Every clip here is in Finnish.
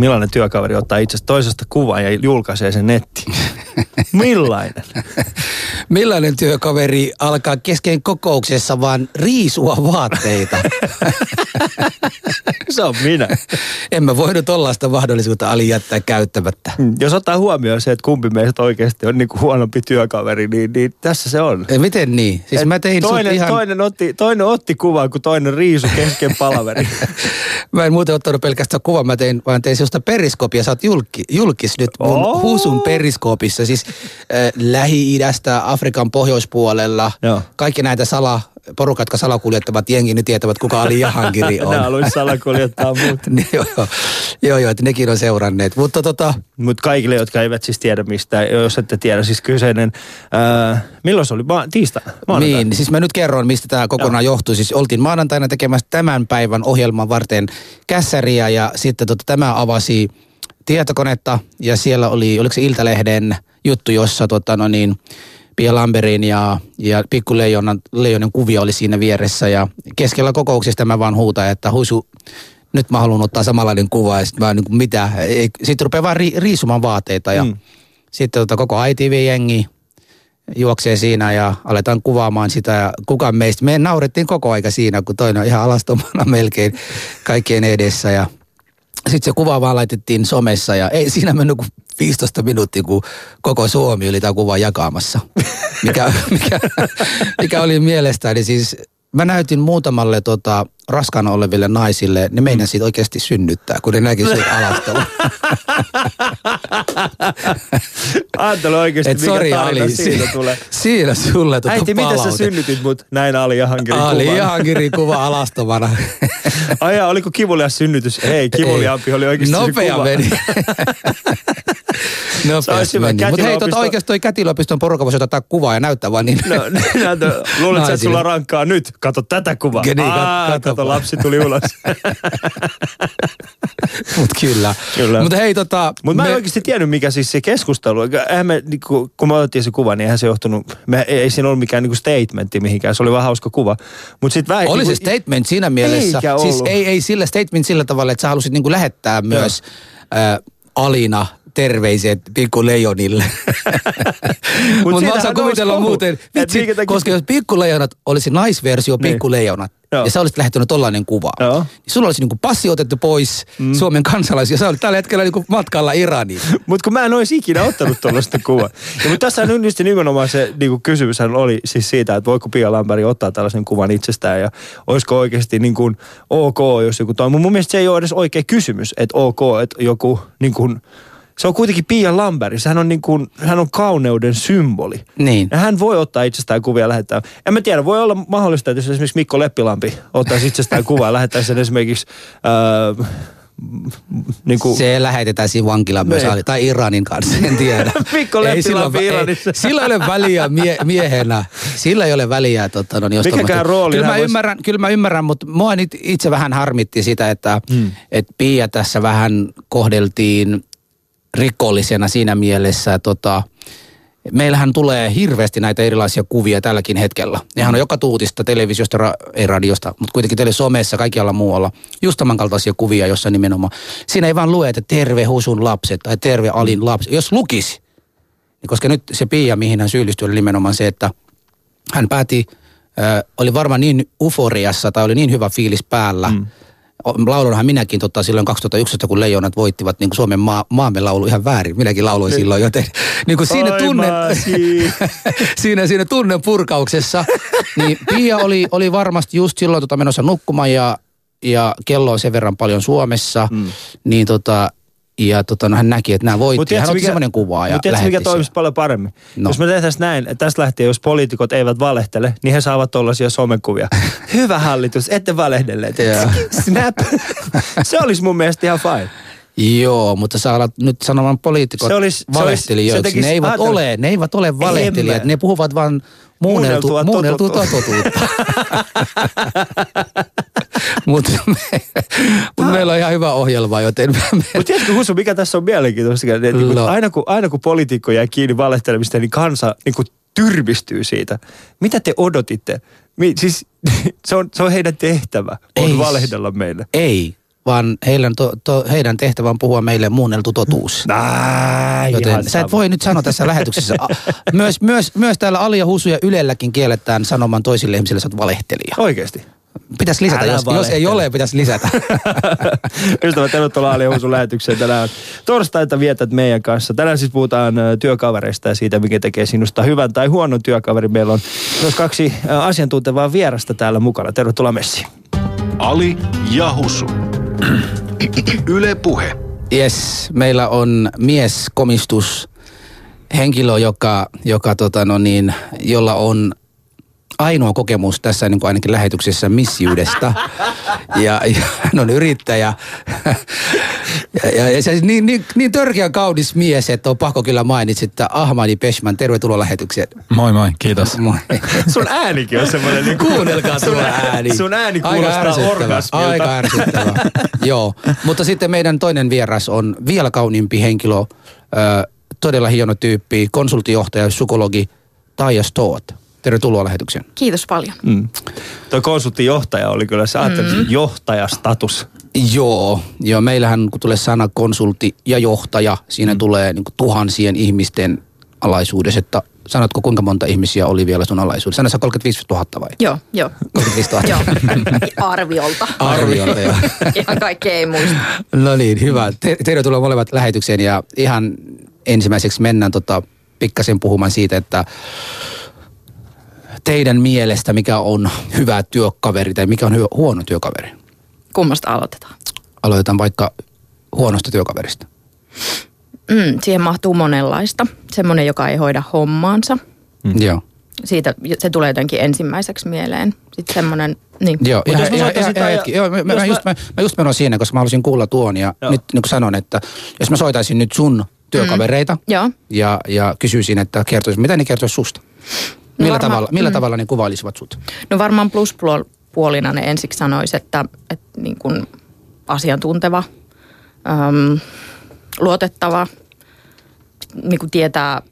millainen työkaveri ottaa itsestä toisesta kuvan ja julkaisee sen nettiin? Millainen? Millainen työkaveri alkaa kesken kokouksessa vaan riisua vaatteita? se on minä. En mä voinut tollaista mahdollisuutta ali jättää käyttämättä. Mm, Jos ottaa huomioon se, että kumpi meistä oikeasti on niinku huonompi työkaveri, niin, niin tässä se on. Miten niin? Siis Et mä tein toinen, ihan... toinen, otti, toinen otti kuvan, kun toinen riisu kesken palaveri. Mä en muuten ottanut pelkästään kuvan, mä tein, vaan tein sellaista periskopia. Sä oot julki, julkis nyt mun Oo. husun periskoopissa. Siis äh, Lähi-idästä, Afrikan pohjoispuolella. Joo. Kaikki näitä sala, porukat, jotka salakuljettavat jengi, nyt tietävät, kuka Ali Jahangiri on. Nämä haluaisi salakuljettaa muut. Niin, joo, joo, joo, joo, että nekin on seuranneet. Mutta tota, Mutta kaikille, jotka eivät siis tiedä mistä, jos ette tiedä, siis kyseinen, ää, milloin se oli? Ma- tiistaina? Maanantaina? niin, siis mä nyt kerron, mistä tämä kokonaan johtuu. Siis oltiin maanantaina tekemässä tämän päivän ohjelman varten kässäriä ja sitten tota, tämä avasi tietokonetta ja siellä oli, oliko se Iltalehden juttu, jossa tota, no niin, Pia Lamberin ja, ja Pikku Leijonan, Leijonen kuvia oli siinä vieressä ja keskellä kokouksesta mä vaan huutan, että huisu, nyt mä haluan ottaa samanlainen kuva ja sitten mä niin kuin, mitä, sitten rupeaa vaan ri, riisumaan vaateita ja Mm. mm. sitten tota, koko ITV-jengi juoksee siinä ja aletaan kuvaamaan sitä ja kukaan meistä, me naurettiin koko aika siinä, kun toinen on ihan alastomana melkein kaikkien edessä ja sitten se kuva vaan laitettiin somessa ja ei siinä mennyt kuin 15 minuuttia, kun koko Suomi oli tämä kuva jakamassa. Mikä, mikä, mikä oli mielestäni siis, mä näytin muutamalle tota, raskaana oleville naisille, ne meidän siitä oikeasti synnyttää, kun ne näki sen alastelun. Ajattele oikeasti, Et mikä tarina Ali, siitä si- tulee. siinä sulle tota Äiti, miten sä palaute. synnytit mut näin Ali Jahankirin Ali? Jahankirin kuva alastomana. Ai jaa, oliko kivulias synnytys? Ei, kivuliaampi oli oikeasti Nopea kuva. meni. Nopeasti meni. Mutta hei, tota oikeasti toi kätilöopiston porukka voisi ottaa kuvaa ja näyttää vaan niin. No, näytä, luulet sä, että sulla rankkaa nyt? Kato tätä kuvaa. Niin, kato kato, vaan. lapsi tuli ulos. Mut kyllä. Kyllä. Mutta hei tota... Mutta mä en me- oikeasti tiennyt, mikä siis se keskustelu. Eihän me, niinku, kun me otettiin se kuva, niin eihän se johtunut, me, ei, siinä ollut mikään niinku statementti mihinkään. Se oli vaan hauska kuva. Mut sit vähän, Oli se niinku- statement siinä mielessä. Eikä Siis ei, ei sillä statement sillä tavalla, että sä halusit niinku lähettää myös äh, Alina terveiset pikku leijonille. Mut Mutta mä siitähän osaan kuvitella muuten, vitsi, minkä koska jos pikkuleijonat olisi naisversio Niin. pikkuleijonat, Joo. ja sä olisit lähettänyt tollainen kuva, Joo. niin sulla olisi niinku passi otettu pois mm. Suomen kansalaisia. Sä olit tällä hetkellä niinku matkalla Iraniin. Mutta kun mä en olisi ikinä ottanut tuollaista kuvaa. Ja mutta tässä nyt nimenomaan se niin kuin kysymyshän oli siis siitä, että voiko Pia Lampari ottaa tällaisen kuvan itsestään ja olisiko oikeasti niin kuin ok, jos joku toi. Mun mielestä se ei ole edes oikea kysymys, että ok, että joku niin kuin, se on kuitenkin Pia Lamberi. Hän on, niin kuin, hän on kauneuden symboli. Niin. Ja hän voi ottaa itsestään kuvia ja lähettää. En mä tiedä, voi olla mahdollista, että jos esimerkiksi Mikko Leppilampi ottaisi itsestään kuvaa ja lähettäisi sen esimerkiksi... Öö, niin kuin, Se lähetetään siinä vankilaan myös, Niin. Ali- tai Iranin kanssa, en tiedä. Mikko Ei sillä, Leppilampi ei, Iranissa. sillä ei ole väliä mie, miehenä. Sillä ei ole väliä. Tota, no, niin jos Mikäkään rooli Kyllä mä, vois- ymmärrän, kyllä mä ymmärrän, mutta mua nyt itse vähän harmitti sitä, että hmm. et Pia tässä vähän kohdeltiin rikollisena siinä mielessä, tota, Meillähän tulee hirveästi näitä erilaisia kuvia tälläkin hetkellä. Nehän on joka tuutista, televisiosta, ra- ei radiosta, mutta kuitenkin tele somessa, kaikkialla muualla. Just tämän kaltaisia kuvia, jossa nimenomaan. Siinä ei vaan lue, että terve Husun lapset tai terve Alin lapset. Jos lukisi, niin koska nyt se Pia, mihin hän syyllistyi, oli nimenomaan se, että hän päätti, ö, oli varmaan niin euforiassa tai oli niin hyvä fiilis päällä. Mm. Laulunhan minäkin tota, silloin 2011, kun Leijonat voittivat niin kuin Suomen maa, maamme laulu ihan väärin. Minäkin lauloin silloin, joten niin kuin siinä, tunne, siinä, siinä tunnen purkauksessa, niin Pia oli, oli varmasti just silloin tota, menossa nukkumaan ja, ja kello on sen verran paljon Suomessa, mm. niin tota, ja tota, no, hän näki, että nämä voitti. Hän otti semmoinen kuva ja Mutta tiedätkö, mikä toimisi paljon paremmin? No. Jos me tehtäisiin näin, että tästä lähtien, jos poliitikot eivät valehtele, niin he saavat tuollaisia somekuvia. Hyvä hallitus, ette valehdelleet. Snap. Se olisi mun mielestä ihan fine. Joo, mutta sä alat nyt sanomaan poliitikot Se olisi- se olisi- valehtelijoiksi. se tekisi- ne eivät ajatella- ole, ne eivät ole valehtelijat. Ne puhuvat Muunneltua muunneltua totuutta. Mutta me, mut meillä on ihan hyvä ohjelma, joten me, Mutta tiedätkö Husu, mikä tässä on mielenkiintoista? Niin No. aina, kun, aina kun poliitikko jää kiinni valehtelemista, niin kansa niin kuin tyrmistyy siitä. Mitä te odotitte? Mi, siis, se, on, se on heidän tehtävä, on Ei. valehdella meille. ei. vaan heidän, to, to, heidän tehtävä on puhua meille muunneltu totuus. Näin, Joten sä et voi nyt sanoa tässä lähetyksessä. Myös, myös, myös täällä Ali ja Husu ja Ylelläkin kielletään sanomaan toisille ihmisille, että sä oot valehtelija. Oikeesti. Pitäisi lisätä, Älä jos, jos ei ole, pitäisi lisätä. Ystävät, tervetuloa Ali Husun lähetykseen. Tänään torstaita vietät meidän kanssa. Tänään siis puhutaan työkavereista ja siitä, mikä tekee sinusta hyvän tai huonon työkaverin. Meillä on myös kaksi asiantuntevaa vierasta täällä mukana. Tervetuloa Messi. Ali Jahusu. Yle Puhe. Yes, meillä on mieskomistus henkilö, joka, joka tota no niin, jolla on ainoa kokemus tässä niin kuin ainakin lähetyksessä missiudesta. Ja, ja hän on yrittäjä. Ja, ja, ja se niin, niin, niin törkeä kaunis mies, että on pakko kyllä mainitsi, että Ahmadi Peshman, tervetuloa lähetykseen. Moi moi, kiitos. Moi. Sun äänikin on semmoinen... Niin Kuunnelkaa sun, tuo ääni. Sun ääni Aika kuulostaa ärsyttävä, orgasmilta. Aika ärsyttävä. Joo, mutta sitten meidän toinen vieras on vielä kauniimpi henkilö, ö, todella hieno tyyppi, konsulttijohtaja, psykologi Taija Stoot. Tervetuloa lähetykseen. Kiitos paljon. Mm. Tuo konsulttijohtaja oli kyllä, sä ajattelit mm. johtajastatus. Joo, joo, meillähän kun tulee sana konsultti ja johtaja, siinä mm. tulee niin tuhansien ihmisten alaisuudessa, että sanotko kuinka monta ihmisiä oli vielä sun alaisuudessa? Sanoitko sä 35 000 vai? Joo, joo. 35 000. joo. Arviolta. Arviolta, joo. Ihan kaikki ei muista. No niin, hyvä. Te- tervetuloa molemmat lähetykseen ja ihan ensimmäiseksi mennään tota, pikkasen puhumaan siitä, että teidän mielestä mikä on hyvä työkaveri tai mikä on hyvä, huono työkaveri? Kummasta aloitetaan? Aloitetaan vaikka huonosta työkaverista. Mm, siihen mahtuu monenlaista. Semmoinen, joka ei hoida hommaansa. Mm. Joo. Siitä, se tulee jotenkin ensimmäiseksi mieleen. Sitten semmoinen, niin. Joo, ihan, jos mä ihan, ihan, hetki. Joo, mä, mä, just, mä, mä just menoin siinä, koska mä halusin kuulla tuon ja Joo. nyt niin sanon, että jos mä soitaisin nyt sun työkavereita Joo. ja, ja kysyisin, että kertoisi, mitä ne kertoisi susta? Millä, varmaan- tavalla, millä mm. tavalla ne kuvailisivat sut? No varmaan pluspuolina ne ensiksi sanoisi, että, että niin kuin asiantunteva, äm, luotettava, niin kuin tietää,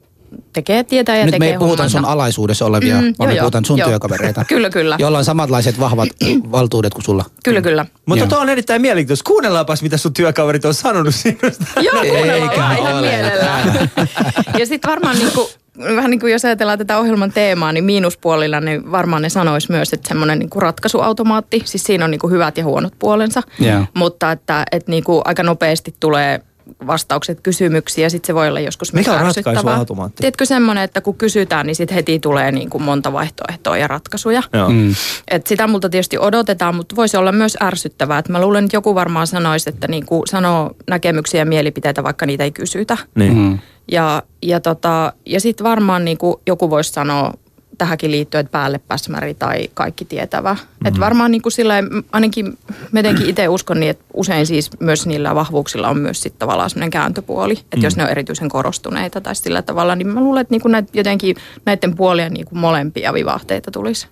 tekee, tietää ja Nyt tekee me ei puhuta hommansa. sun alaisuudessa olevia, mm, vaan joo, me joo, puhutaan sun joo. työkavereita. Kyllä, kyllä. Jolla on samanlaiset vahvat valtuudet kuin sulla. Kyllä, kyllä. Mutta tuo on erittäin mielenkiintoista. Kuunnellaanpas, mitä sun työkaverit on sanonut sinusta. Joo, kuunnellaan ihan mielellään. ja sitten varmaan niinku, vähän niin kuin jos ajatellaan tätä ohjelman teemaa, niin miinuspuolilla niin varmaan ne sanois myös, että semmoinen niin ratkaisuautomaatti, siis siinä on niin kuin hyvät ja huonot puolensa, Joo. mutta että, että niin kuin aika nopeasti tulee vastaukset kysymyksiä ja sitten se voi olla joskus myös Mikä on ärsyttävää. ratkaisuautomaatti? Tiedätkö semmoinen, että kun kysytään, niin sitten heti tulee niin kuin monta vaihtoehtoa ja ratkaisuja. Joo. Mm. Et sitä multa tietysti odotetaan, mutta voisi olla myös ärsyttävää. Et mä luulen, että joku varmaan sanoisi, että niinku sanoo näkemyksiä ja mielipiteitä, vaikka niitä ei kysytä. Niin. Mm. Ja, ja, tota, ja sitten varmaan niinku joku voisi sanoa tähänkin liittyen, että päälle päsmäri tai kaikki tietävä. Mm. Että varmaan niinku sillä ainakin mä jotenkin itse uskon niin, että usein siis myös niillä vahvuuksilla on myös sitten tavallaan semmoinen kääntöpuoli. Että mm. jos ne on erityisen korostuneita tai sillä tavalla, niin mä luulen, että niinku näit, jotenkin näiden puolien niinku molempia vivahteita tulisi.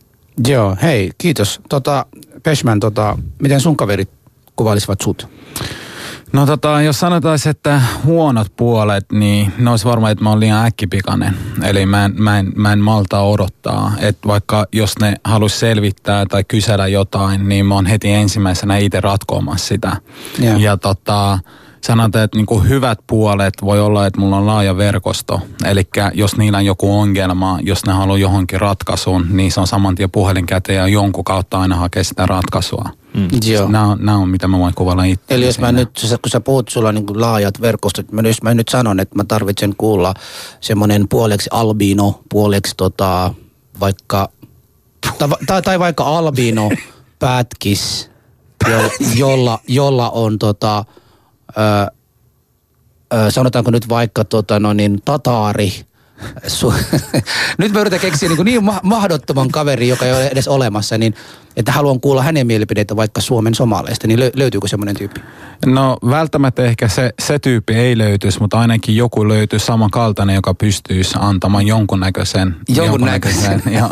Joo, hei, kiitos. Tota, Peshman, tota, miten sun kaverit kuvailisivat sut? No tota, jos sanotaan, että huonot puolet, niin ne olisi varmaan, että mä oon liian äkkipikainen. Eli mä en, mä en, mä en malta odottaa. Että vaikka jos ne halus selvittää tai kysellä jotain, niin mä oon heti ensimmäisenä itse ratkoamassa sitä. Joo. Ja tota, sanotaan, että niinku hyvät puolet voi olla, että mulla on laaja verkosto. Eli jos niillä on joku ongelma, jos ne haluaa johonkin ratkaisuun, niin se on saman tien puhelin käteen ja jonkun kautta aina hakee sitä ratkaisua. Mm. Joo. Nämä on, nämä on, mitä mä voin kuvailla itse. Eli jos mä nyt, kun sä puhut, sulla on niin kuin laajat verkostot, mä, jos mä nyt sanon, että mä tarvitsen kuulla semmoinen puoleksi albino, puoleksi tota, vaikka, tai, tai, tai vaikka albino pätkis, jo, jolla, jolla on tota, ö, ö, sanotaanko nyt vaikka tota, no niin, tataari, Su- nyt mä yritän keksiä niin, niin ma- mahdottoman kaveri, joka ei ole edes olemassa, niin että haluan kuulla hänen mielipideitä vaikka Suomen somaleista, niin lö- löytyykö semmoinen tyyppi? No välttämättä ehkä se, se tyyppi ei löytyisi, mutta ainakin joku löytyy samankaltainen, joka pystyisi antamaan jonkunnäköisen. Jonkunnäköisen. joo.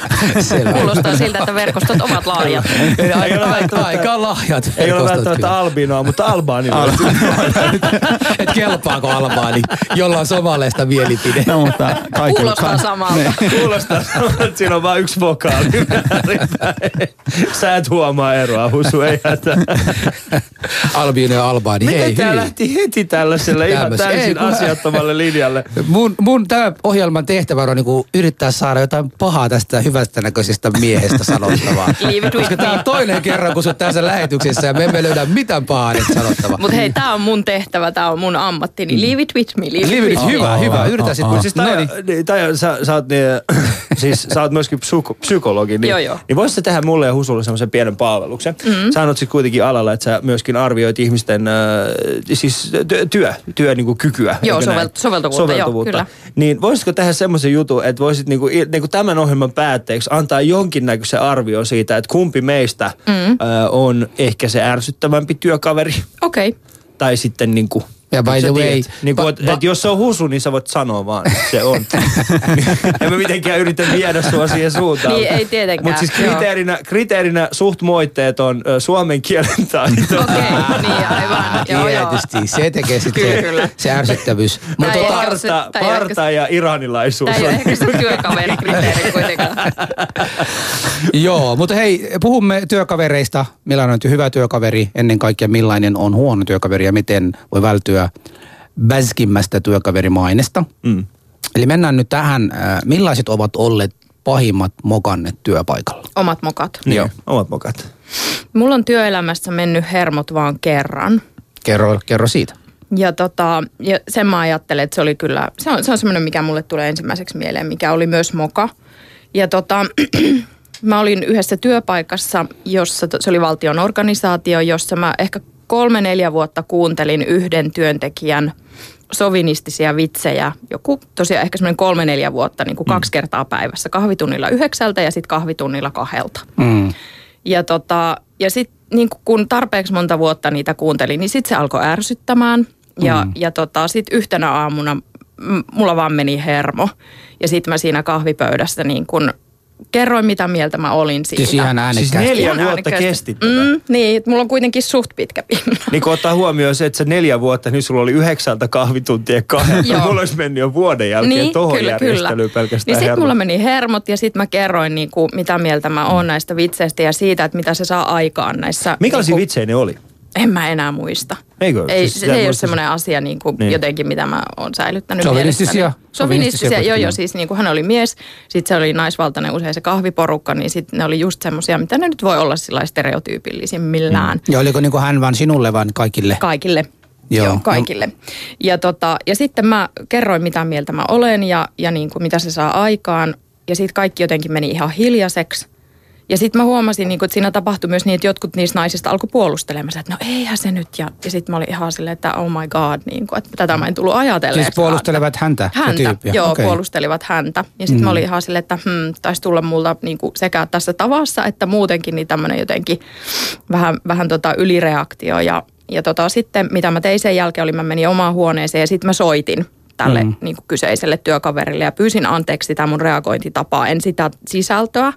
Selvä. Kuulostaa siltä, että verkostot ovat laajat. Eli aika, aika, aika lahjat Ei ole välttämättä albinoa, mutta albaani. Et kelpaako albaani, jolla on somaleista mielipide? no mutta kaikilla... Kuulostaa samalta. Kuulostaa samalta, että siinä on vain yksi vokaali. Sä et huomaa eroa, Husu, ei hätää. Albiino ja Albani. Miten tää lähti heti tällaiselle ihan täysin ei, kun- asiattomalle linjalle? Mun, mun tämä ohjelman tehtävä on niinku yrittää saada jotain pahaa tästä hyvästä näköisestä miehestä sanottavaa. Koska tämä on toinen kerran, kun sä tässä lähetyksessä ja me emme löydä mitään pahaa nyt sanottavaa. Mutta hei, tämä on mun tehtävä, tämä on mun ammatti, niin leave it with me. Leave, Leave it it with me. hyvä, hyvä. Yritä sitten. Mutta siis Taija, No niin, Taija sä, sä, oot, niin, siis, sä oot myöskin psyko, psykologi, niin, Joo, joo. niin voisit sä tehdä mulle ja Husulle semmoisen pienen palveluksen. Mm-hmm. Sä oot sit kuitenkin alalla, että sä myöskin arvioit ihmisten äh, siis työ, työ, työ niinku kykyä. Joo, sovel- näin? soveltuvuutta, joo, kyllä. Niin voisitko tehdä semmoisen jutun, että voisit niinku, i- niinku tämän ohjelman päätteeksi antaa jonkinnäköisen arvio siitä, että kumpi meistä mm. äh, on ehkä se ärsyttävämpi työkaveri Okei. Okay. tai sitten niinku Ja by the way, tiedät, niin kuin, va- et jos se on husu, niin sä voit sanoa vaan, että se on. en mä mitenkään yritä viedä sua siihen suuntaan. Niin, ei tietenkään, Mutta siis joo. kriteerinä, kriteerinä suht moitteet on ö, suomen kielen taito. Okei, niin aivan. Joo, joo. Tietysti, se tekee sitten Kyllä, se, se ärsyttävyys. Mutta tota, se- Parta, parta ja iranilaisuus. Tämä ei ole on- ehkä se työkaverikriteeri kuitenkaan. joo, mutta hei, puhumme työkavereista. Millainen on hyvä työkaveri, ennen kaikkea millainen on huono työkaveri ja miten voi vältyä väskimmästä työkaverimainesta. Mm. Eli mennään nyt tähän, äh, millaiset ovat olleet pahimmat mokannet työpaikalla? Omat mokat. Niin, Joo. omat mokat. Mulla on työelämässä mennyt hermot vaan kerran. Kerro, kerro siitä. Ja, tota, ja sen mä ajattelen, että se oli kyllä, se on, se on semmoinen, mikä mulle tulee ensimmäiseksi mieleen, mikä oli myös moka. Ja tota, mä olin yhdessä työpaikassa, jossa se oli valtion organisaatio, jossa mä ehkä kolme, neljä vuotta kuuntelin yhden työntekijän sovinistisia vitsejä. Joku tosiaan ehkä semmoinen kolme, neljä vuotta, niin kuin kaksi kertaa päivässä. Kahvitunnilla yhdeksältä ja sitten kahvitunnilla kahdelta. Mm. Ja, tota, ja sitten niin kun tarpeeksi monta vuotta niitä kuuntelin, niin sitten se alkoi ärsyttämään. Ja, mm. ja tota, sitten yhtenä aamuna mulla vaan meni hermo. Ja sitten mä siinä kahvipöydässä niin kun kerroin, mitä mieltä mä olin siitä. Siis ihan Siis äänekkäästi. neljä Ihan vuotta kesti tätä. Mm, niin, mulla on kuitenkin suht pitkä pinna. Niin kun ottaa huomioon se, että se neljä vuotta, niin sulla oli yhdeksältä kahvituntia kahdelta. Joo. Mulla olisi mennyt jo vuoden jälkeen niin, tohon järjestelyyn pelkästään Niin sitten mulla meni hermot ja sitten mä kerroin, niin kuin, mitä mieltä mä oon näistä vitseistä ja siitä, että mitä se saa aikaan näissä. Minkälaisia niin kuin, vitsejä ne oli? En mä enää muista. Eikö? Ei, Siis se, ei ole semmoinen asia niin kuin Niin. jotenkin, mitä mä oon säilyttänyt Sovinistisia- sovinistisia joo joo, siis niin kuin hän oli mies, sitten se oli naisvaltainen usein se kahviporukka, niin sitten ne oli just semmoisia, mitä ne nyt voi olla sillä stereotyypillisimmillään. Ja oliko niin kuin hän vaan sinulle, vaan kaikille? Kaikille. Joo. Joo, kaikille. Ja, tota, ja sitten mä kerroin, mitä mieltä mä olen ja, ja niin kuin, mitä se saa aikaan. Ja sitten kaikki jotenkin meni ihan hiljaiseksi. Ja sitten mä huomasin, niin kuin, että siinä tapahtui myös niin, että jotkut niistä naisista alkoi puolustelemaan, että no eihän se nyt. Ja, ja sitten mä olin ihan silleen, että oh my god, niin kuin, että tätä mä en tullut ajatelleeksi. Siis puolustelevat häntä, Häntä, tyyppi? joo, Okei. puolustelivat häntä. Ja sitten mm. mä olin ihan silleen, että hmm, taisi tulla multa niin sekä tässä tavassa että muutenkin niin tämmöinen jotenkin vähän, vähän tota ylireaktio. Ja, ja tota, sitten mitä mä tein sen jälkeen oli, mä menin omaan huoneeseen ja sitten mä soitin tälle mm. niin kuin kyseiselle työkaverille ja pyysin anteeksi sitä mun reagointitapaa, en sitä sisältöä,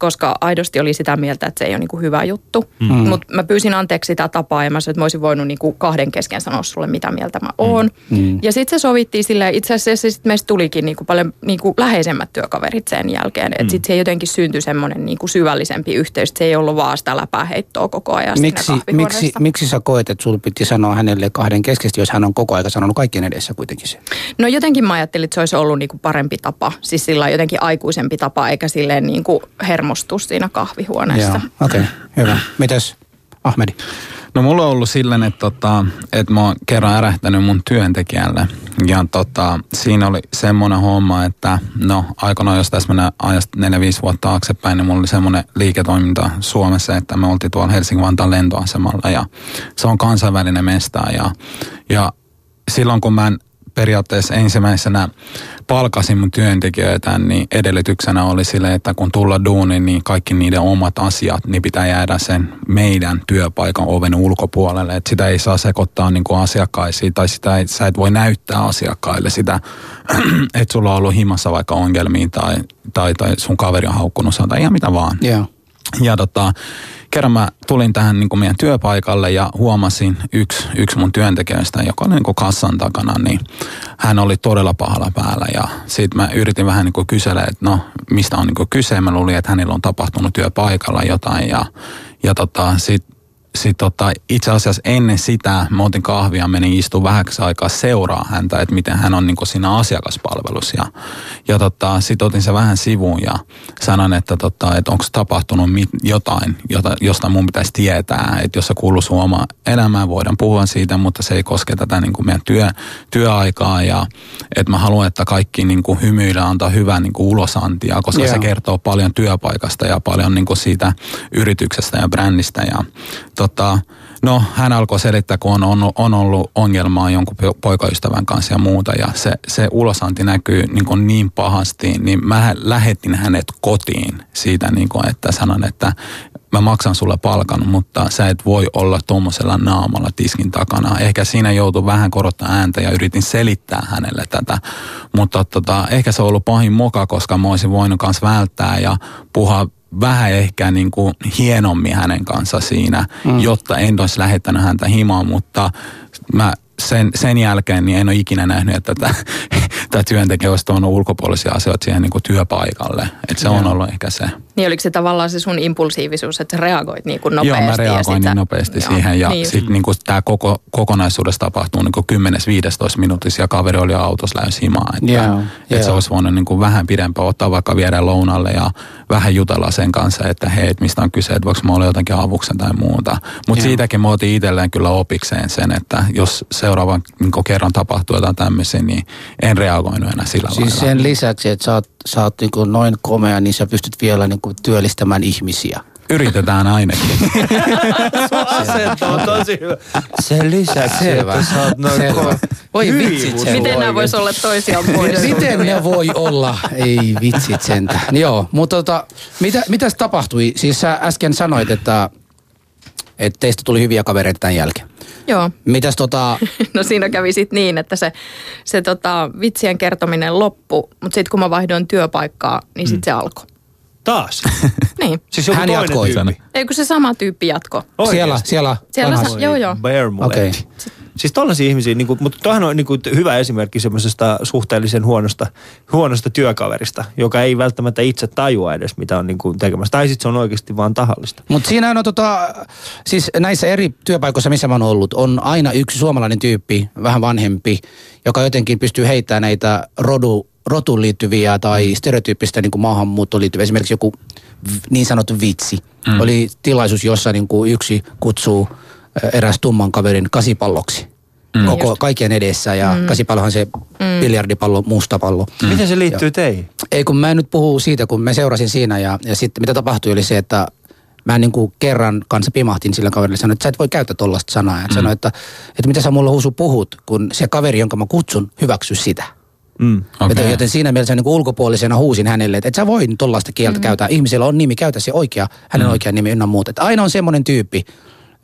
koska aidosti oli sitä mieltä, että se ei ole niin kuin hyvä juttu. Mm. Mutta mä pyysin anteeksi sitä tapaa ja mä sanoin, että mä olisin voinut niin kuin kahden kesken sanoa sulle, mitä mieltä mä oon. Mm. Ja sitten se sovittiin silleen, itse asiassa sit meistä tulikin niin kuin paljon niin kuin läheisemmät työkaverit sen jälkeen. Että sitten se jotenkin syntyi semmoinen niin kuin syvällisempi yhteys, se ei ollut vaan sitä läpäheittoa koko ajan Miksi, miksi, miksi sä koet, että sulla piti sanoa hänelle kahden keskeisesti, jos hän on koko ajan sanonut kaikkien edessä kuitenkin se? No jotenkin mä ajattelin, että se olisi ollut niin kuin parempi tapa, siis sillä jotenkin aikuisempi tapa, eikä silleen niin kuin hermostus siinä kahvihuoneessa. Joo, okei, okay, hyvä. Mitäs Ahmedi? No mulla on ollut silleen, että, tota, että mä oon kerran ärähtänyt mun työntekijälle. Ja tota, siinä oli semmoinen homma, että no aikoinaan, jos tässä mennään ajasta 4-5 vuotta taaksepäin, niin mulla oli semmoinen liiketoiminta Suomessa, että me oltiin tuolla Helsingin-Vantaan lentoasemalla ja se on kansainvälinen mesta. Ja, ja silloin kun mä en periaatteessa ensimmäisenä palkasin mun työntekijöitä, niin edellytyksenä oli sille, että kun tulla duuniin, niin kaikki niiden omat asiat, niin pitää jäädä sen meidän työpaikan oven ulkopuolelle. Että sitä ei saa sekoittaa niin kuin asiakkaisiin tai sitä ei, sä et voi näyttää asiakkaille sitä, että sulla on ollut himassa vaikka ongelmia tai, tai, tai sun kaveri on haukkunut tai ihan mitä vaan. Joo. Ja tota, kerran mä tulin tähän niin kuin meidän työpaikalle ja huomasin yksi, yksi mun työntekijöistä, joka oli niin kuin kassan takana, niin hän oli todella pahalla päällä. Ja sitten mä yritin vähän niin kuin kysellä, että no mistä on niin kuin kyse. Mä luulin, että hänellä on tapahtunut työpaikalla jotain ja, ja tota, sitten sit tota, itse asiassa ennen sitä mä otin kahvia, menin istumaan vähäksi aikaa seuraa häntä, että miten hän on niin siinä asiakaspalvelussa. Ja, ja tota, sitten otin se vähän sivuun ja sanon, että, tota, että onko tapahtunut mit, jotain, jota, josta mun pitäisi tietää. Että jos se kuuluu sun oma elämään, voidaan puhua siitä, mutta se ei koske tätä niin kuin meidän työ, työaikaa. Ja että mä haluan, että kaikki niin kuin hymyillä antaa hyvää niin kuin ulosantia, koska yeah. se kertoo paljon työpaikasta ja paljon niin kuin siitä yrityksestä ja brändistä. Ja tota, no hän alkoi selittää, kun on, on, on ollut ongelmaa jonkun poikaystävän kanssa ja muuta ja se, se ulosanti näkyy niin, kuin niin pahasti, niin mä lähetin hänet kotiin siitä, niin kuin, että sanon, että mä maksan sulle palkan, mutta sä et voi olla tuommoisella naamalla tiskin takana. Ehkä siinä joutui vähän korottaa ääntä ja yritin selittää hänelle tätä, mutta tota, ehkä se on ollut pahin moka, koska mä olisin voinut myös välttää ja puhua vähän ehkä niin kuin hienommin hänen kanssa siinä, mm. jotta en olisi lähettänyt häntä himaan, mutta mä sen, sen jälkeen niin en ole ikinä nähnyt, että tämä, tämä työntekijä olisi tuonut ulkopuolisia asioita siihen niin kuin työpaikalle. Että se on ollut ehkä se. Niin oliko se tavallaan se sun impulsiivisuus, että sä reagoit niin kuin nopeasti? Joo, mä reagoin niin nopeasti joo, siihen. Ja niin. sitten niin tämä koko, kokonaisuudessa tapahtuu niin kuin 10-15 minuutissa ja kaveri oli autossa lähes himaa. Että, yeah, että yeah. se olisi voinut niin kuin vähän pidempään ottaa vaikka viedä lounalle ja vähän jutella sen kanssa, että hei, et mistä on kyse, että voiko mä olla jotenkin avuksen tai muuta. Mutta siitäkin mä otin itselleen kyllä opikseen sen, että jos seuraavan niin kerran tapahtuu jotain tämmöisiä, niin en reagoinut enää sillä siis lailla. sen lisäksi, että sä oot, sä oot niin noin komea, niin sä pystyt vielä niin kuin työllistämään ihmisiä. Yritetään ainakin. Asento on tosi hyvä. Sen lisäksi, Selvä. että sä oot noin Selvä. Voi vitsit sen. Miten nämä vois olla toisiaan pois? Miten ne voi olla? Ei vitsit sentä. Joo, mutta tota, mitä, mitäs tapahtui? Siis sä äsken sanoit, että, että teistä tuli hyviä kavereita tämän jälkeen. Joo. Mitäs tota... No siinä kävi sitten niin, että se, se tota, vitsien kertominen loppu, mutta sitten kun mä vaihdoin työpaikkaa, niin sitten mm. se alkoi. Taas? niin. Siis joku Hän toinen jatkoi tyyppi. Ei kun se sama tyyppi jatko. Siellä, Oikeesti? siellä, Siellä vanhassa- sa- joo, joo. Bear Okei. okay. Siis tollaisia ihmisiä, niin kuin, mutta toihan on niin kuin, hyvä esimerkki semmoisesta suhteellisen huonosta, huonosta työkaverista, joka ei välttämättä itse tajua edes, mitä on niin kuin, tekemässä. Tai sitten se on oikeasti vaan tahallista. Mutta siinä on tota, siis näissä eri työpaikoissa, missä mä oon ollut, on aina yksi suomalainen tyyppi, vähän vanhempi, joka jotenkin pystyy heittämään näitä rodu, rotuun liittyviä tai stereotyyppistä niin kuin maahanmuuttoon liittyviä, esimerkiksi joku niin sanottu vitsi. Mm. Oli tilaisuus, jossa niin kuin yksi kutsuu eräs tumman kaverin kasipalloksi. Mm. Koko, kaikkien edessä ja mm. kasipallohan se mm. biljardipallo, musta pallo. Mm. Miten se liittyy teihin? Ei kun mä en nyt puhu siitä, kun mä seurasin siinä ja, ja sitten mitä tapahtui oli se, että mä niin kuin kerran kanssa pimahtin sillä kaverilla ja sanoin, että sä et voi käyttää tollaista sanaa. Ja mm. sanoin, että, että mitä sä mulle husu puhut, kun se kaveri, jonka mä kutsun, hyväksy sitä. Mm. Okay. Joten, siinä mielessä niin kuin ulkopuolisena huusin hänelle, että et sä voi tollaista kieltä mm. käyttää. Ihmisellä on nimi, käytä se oikea, hänen mm. oikea nimi ynnä muuta. Että aina on semmoinen tyyppi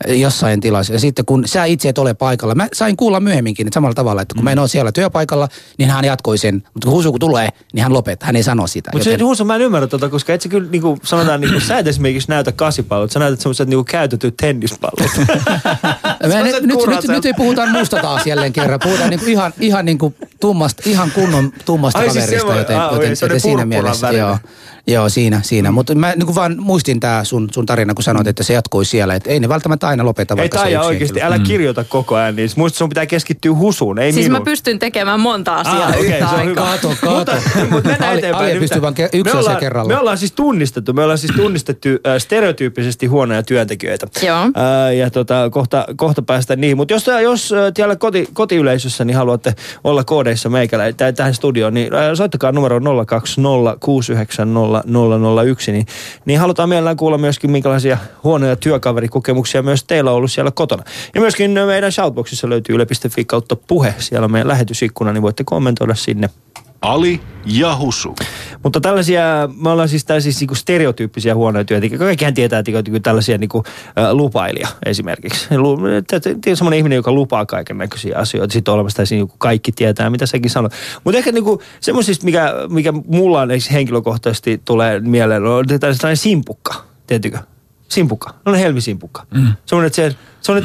jossain tilassa. Ja sitten kun sä itse et ole paikalla, mä sain kuulla myöhemminkin että samalla tavalla, että kun mm. mä en ole siellä työpaikalla, niin hän jatkoi sen. Mutta kun huusu kun tulee, niin hän lopettaa, hän ei sano sitä. Mutta se Huuso, mä en ymmärrä tota, koska et sä kyllä niinku, sanotaan, niinku, sä et esimerkiksi näytä kasipallot, sä näytät semmoiset niinku käytetyt tennispallot. Mä, nyt, nyt, kuraset. nyt, ei puhuta musta taas jälleen kerran. Puhutaan niinku ihan, ihan niinku tummasta, ihan kunnon tummasta Ai siis kaverista, semmoinen- joten, joten, semmoinen joten siinä mielessä, joo, joo, siinä, siinä. Mutta mä niinku vaan muistin tää sun, sun tarina, kun sanoit, että se jatkoi siellä. Että ei ne välttämättä aina lopeta, ei vaikka se Taija yksi oikeasti, älä kirjoita koko ajan niistä. Muista sun pitää keskittyä husuun, ei Siis minuun. mä pystyn tekemään monta asiaa Ah, okei, yhtä se on aikaa. Kato, kato. Mutta, mutta mennään Ali- eteenpäin. Ali pystyy ke- yksi me ollaan, kerrallaan. Me ollaan siis tunnistettu, me ollaan siis tunnistettu äh, stereotyyppisesti huonoja työntekijöitä. Joo. Äh, ja tota, kohta, kohta päästään niihin. Mutta jos, jos äh, siellä koti, kotiyleisössä niin haluatte olla koodeissa meikälä tai tähän studioon, niin äh, soittakaa numero 020690001. Niin, niin halutaan mielellään kuulla myöskin, minkälaisia huonoja työkaverikokemuksia myös teillä on ollut siellä kotona. Ja myöskin meidän shoutboxissa löytyy yle.fi kautta puhe. Siellä on meidän lähetysikkuna, niin voitte kommentoida sinne. Ali ja Husu. Mutta tällaisia, me ollaan siis tällaisia niinku stereotyyppisiä huonoja työntekijöitä. Kaikkihan tietää, että niinku tällaisia niinku, ä, lupailija esimerkiksi. Lu, semmoinen ihminen, joka lupaa kaiken näköisiä asioita. Sitten on olemassa tällaisia, niinku kaikki tietää, mitä sekin sanoo. Mutta ehkä niinku, semmoisista, mikä, mikä mulla on henkilökohtaisesti tulee mieleen, on tällainen simpukka tiedätkö? Simpukka. No on helmisimpukka. Mm. Semmoinen, että se, se on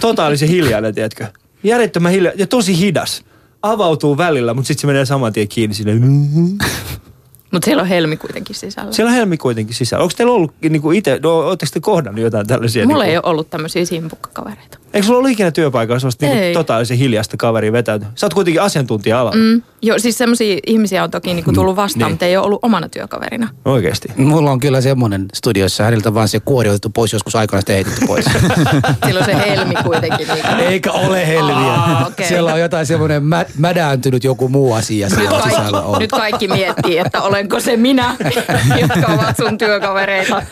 totaalisen hiljainen, tiedätkö? Järjettömän hiljainen ja tosi hidas. Avautuu välillä, mutta sitten se menee saman tien kiinni sinne. Mutta siellä on helmi kuitenkin sisällä. Siellä on helmi kuitenkin sisällä. Onko teillä ollut niin kuin itse, no, oletteko te kohdannut jotain tällaisia? Mulla niin ei ole ollut tämmöisiä simpukkakavereita. Eikö sulla ollut ikinä työpaikalla sellaista niin totaalisen hiljasta kaveria vetäytynyt? Sä oot kuitenkin asiantuntija alalla. Mm. Joo, siis semmoisia ihmisiä on toki niinku tullut vastaan, Niin. mutta ei ole ollut omana työkaverina. Oikeesti. Mulla on kyllä semmoinen studiossa, häneltä vaan se kuori otettu pois joskus aikana sitten heitetty pois. Silloin se helmi kuitenkin. Niinku. Eikä ole helmiä. Aa, okei. Siellä on jotain semmoinen mä, mädääntynyt joku muu asia Nyt siellä sisällä kaikki, on. nyt kaikki miettii, että olenko se minä, jotka ovat sun työkavereita.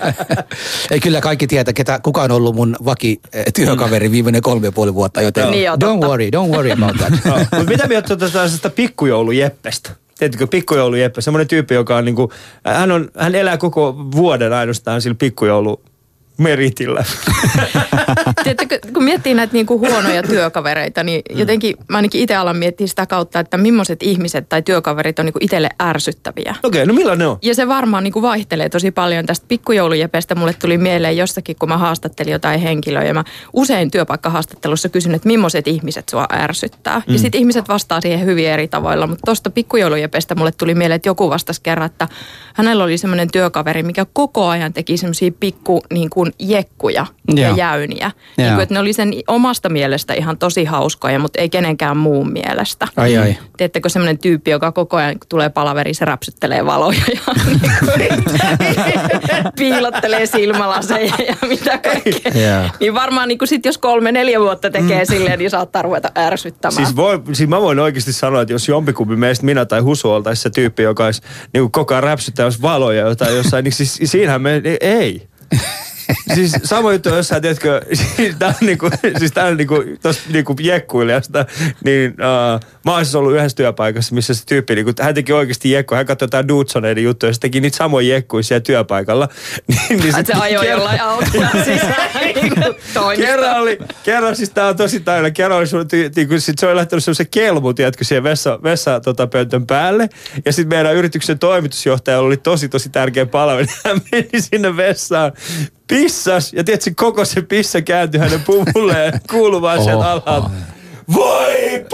Ei kyllä kaikki tietää, ketä, kuka on ollut mun vaki eh, työkaveri viimeinen kolme ja puoli vuotta, joten Niin joo, don't totta. worry, don't worry about that. No, mutta mitä mieltä tuota tällaisesta pikkujoulujeppestä? Tiedätkö, pikkujoulujeppe, semmoinen tyyppi, joka on niinku, hän, on, hän elää koko vuoden ainoastaan sillä pikkujoulu meritillä. Tiedättekö, kun miettii näitä niinku huonoja työkavereita, niin jotenkin mä ainakin itse alan miettiä sitä kautta, että millaiset ihmiset tai työkaverit on niinku itselle ärsyttäviä. Okei, okay, no millainen ne on? Ja se varmaan niin kuin vaihtelee tosi paljon. Tästä pikkujoulujepestä mulle tuli mieleen jossakin, kun mä haastattelin jotain henkilöä. Ja mä usein työpaikkahaastattelussa kysyn, että millaiset ihmiset sua ärsyttää. Mm. Ja sitten ihmiset vastaa siihen hyvin eri tavoilla. Mutta tuosta pikkujoulujepestä mulle tuli mieleen, että joku vastasi kerran, että hänellä oli semmoinen työkaveri, mikä koko ajan teki semmoisia pikku niin kuin jekkuja ja Joo. jäyniä. Niin kuin, että ne oli sen omasta mielestä ihan tosi hauskoja, mutta ei kenenkään muun mielestä. Ai ai. Tiedättekö semmoinen tyyppi, joka koko ajan kun tulee palaveri, se räpsyttelee valoja ja niin kuin, piilottelee silmälaseja ja mitä kaikkea. Joo. Niin varmaan niin kuin sit, jos kolme, neljä vuotta tekee silleen, niin saattaa ruveta ärsyttämään. Siis, voi, siis mä voin oikeasti sanoa, että jos jompikumpi meistä, minä tai Husu, oltaisi se tyyppi, joka olisi niin koko ajan räpsyttämässä valoja jotain jossain, niin siis siinähän me, ei. Siis sama juttu jossain, tiedätkö, siis tää on niinku, siis tää on niinku, tosta niinku jekkuilijasta, niin uh, mä oon siis ollut yhdessä työpaikassa, missä se tyyppi, niinku, hän teki oikeasti jekkoja, hän katsoi jotain Dudsoneiden juttuja, ja se teki niitä samoja jekkuja siellä työpaikalla. niin, niin Ai, se ajoi kerran- jollain autolla toimistoon. Kerran oli, kerran siis tää on tosi taina, kerran oli sun, ty, niinku, sit se oli lähtenyt semmoisen kelmu, tiedätkö, siihen vessa, vessa tota, pöntön päälle. Ja sitten meidän yrityksen toimitusjohtaja oli tosi tosi tärkeä palvelu. Hän meni sinne vessaan, pissas, ja tiedätkö, koko se pissa kääntyi hänen pumulleen kuuluvaan Oho. alhaalta. Voi!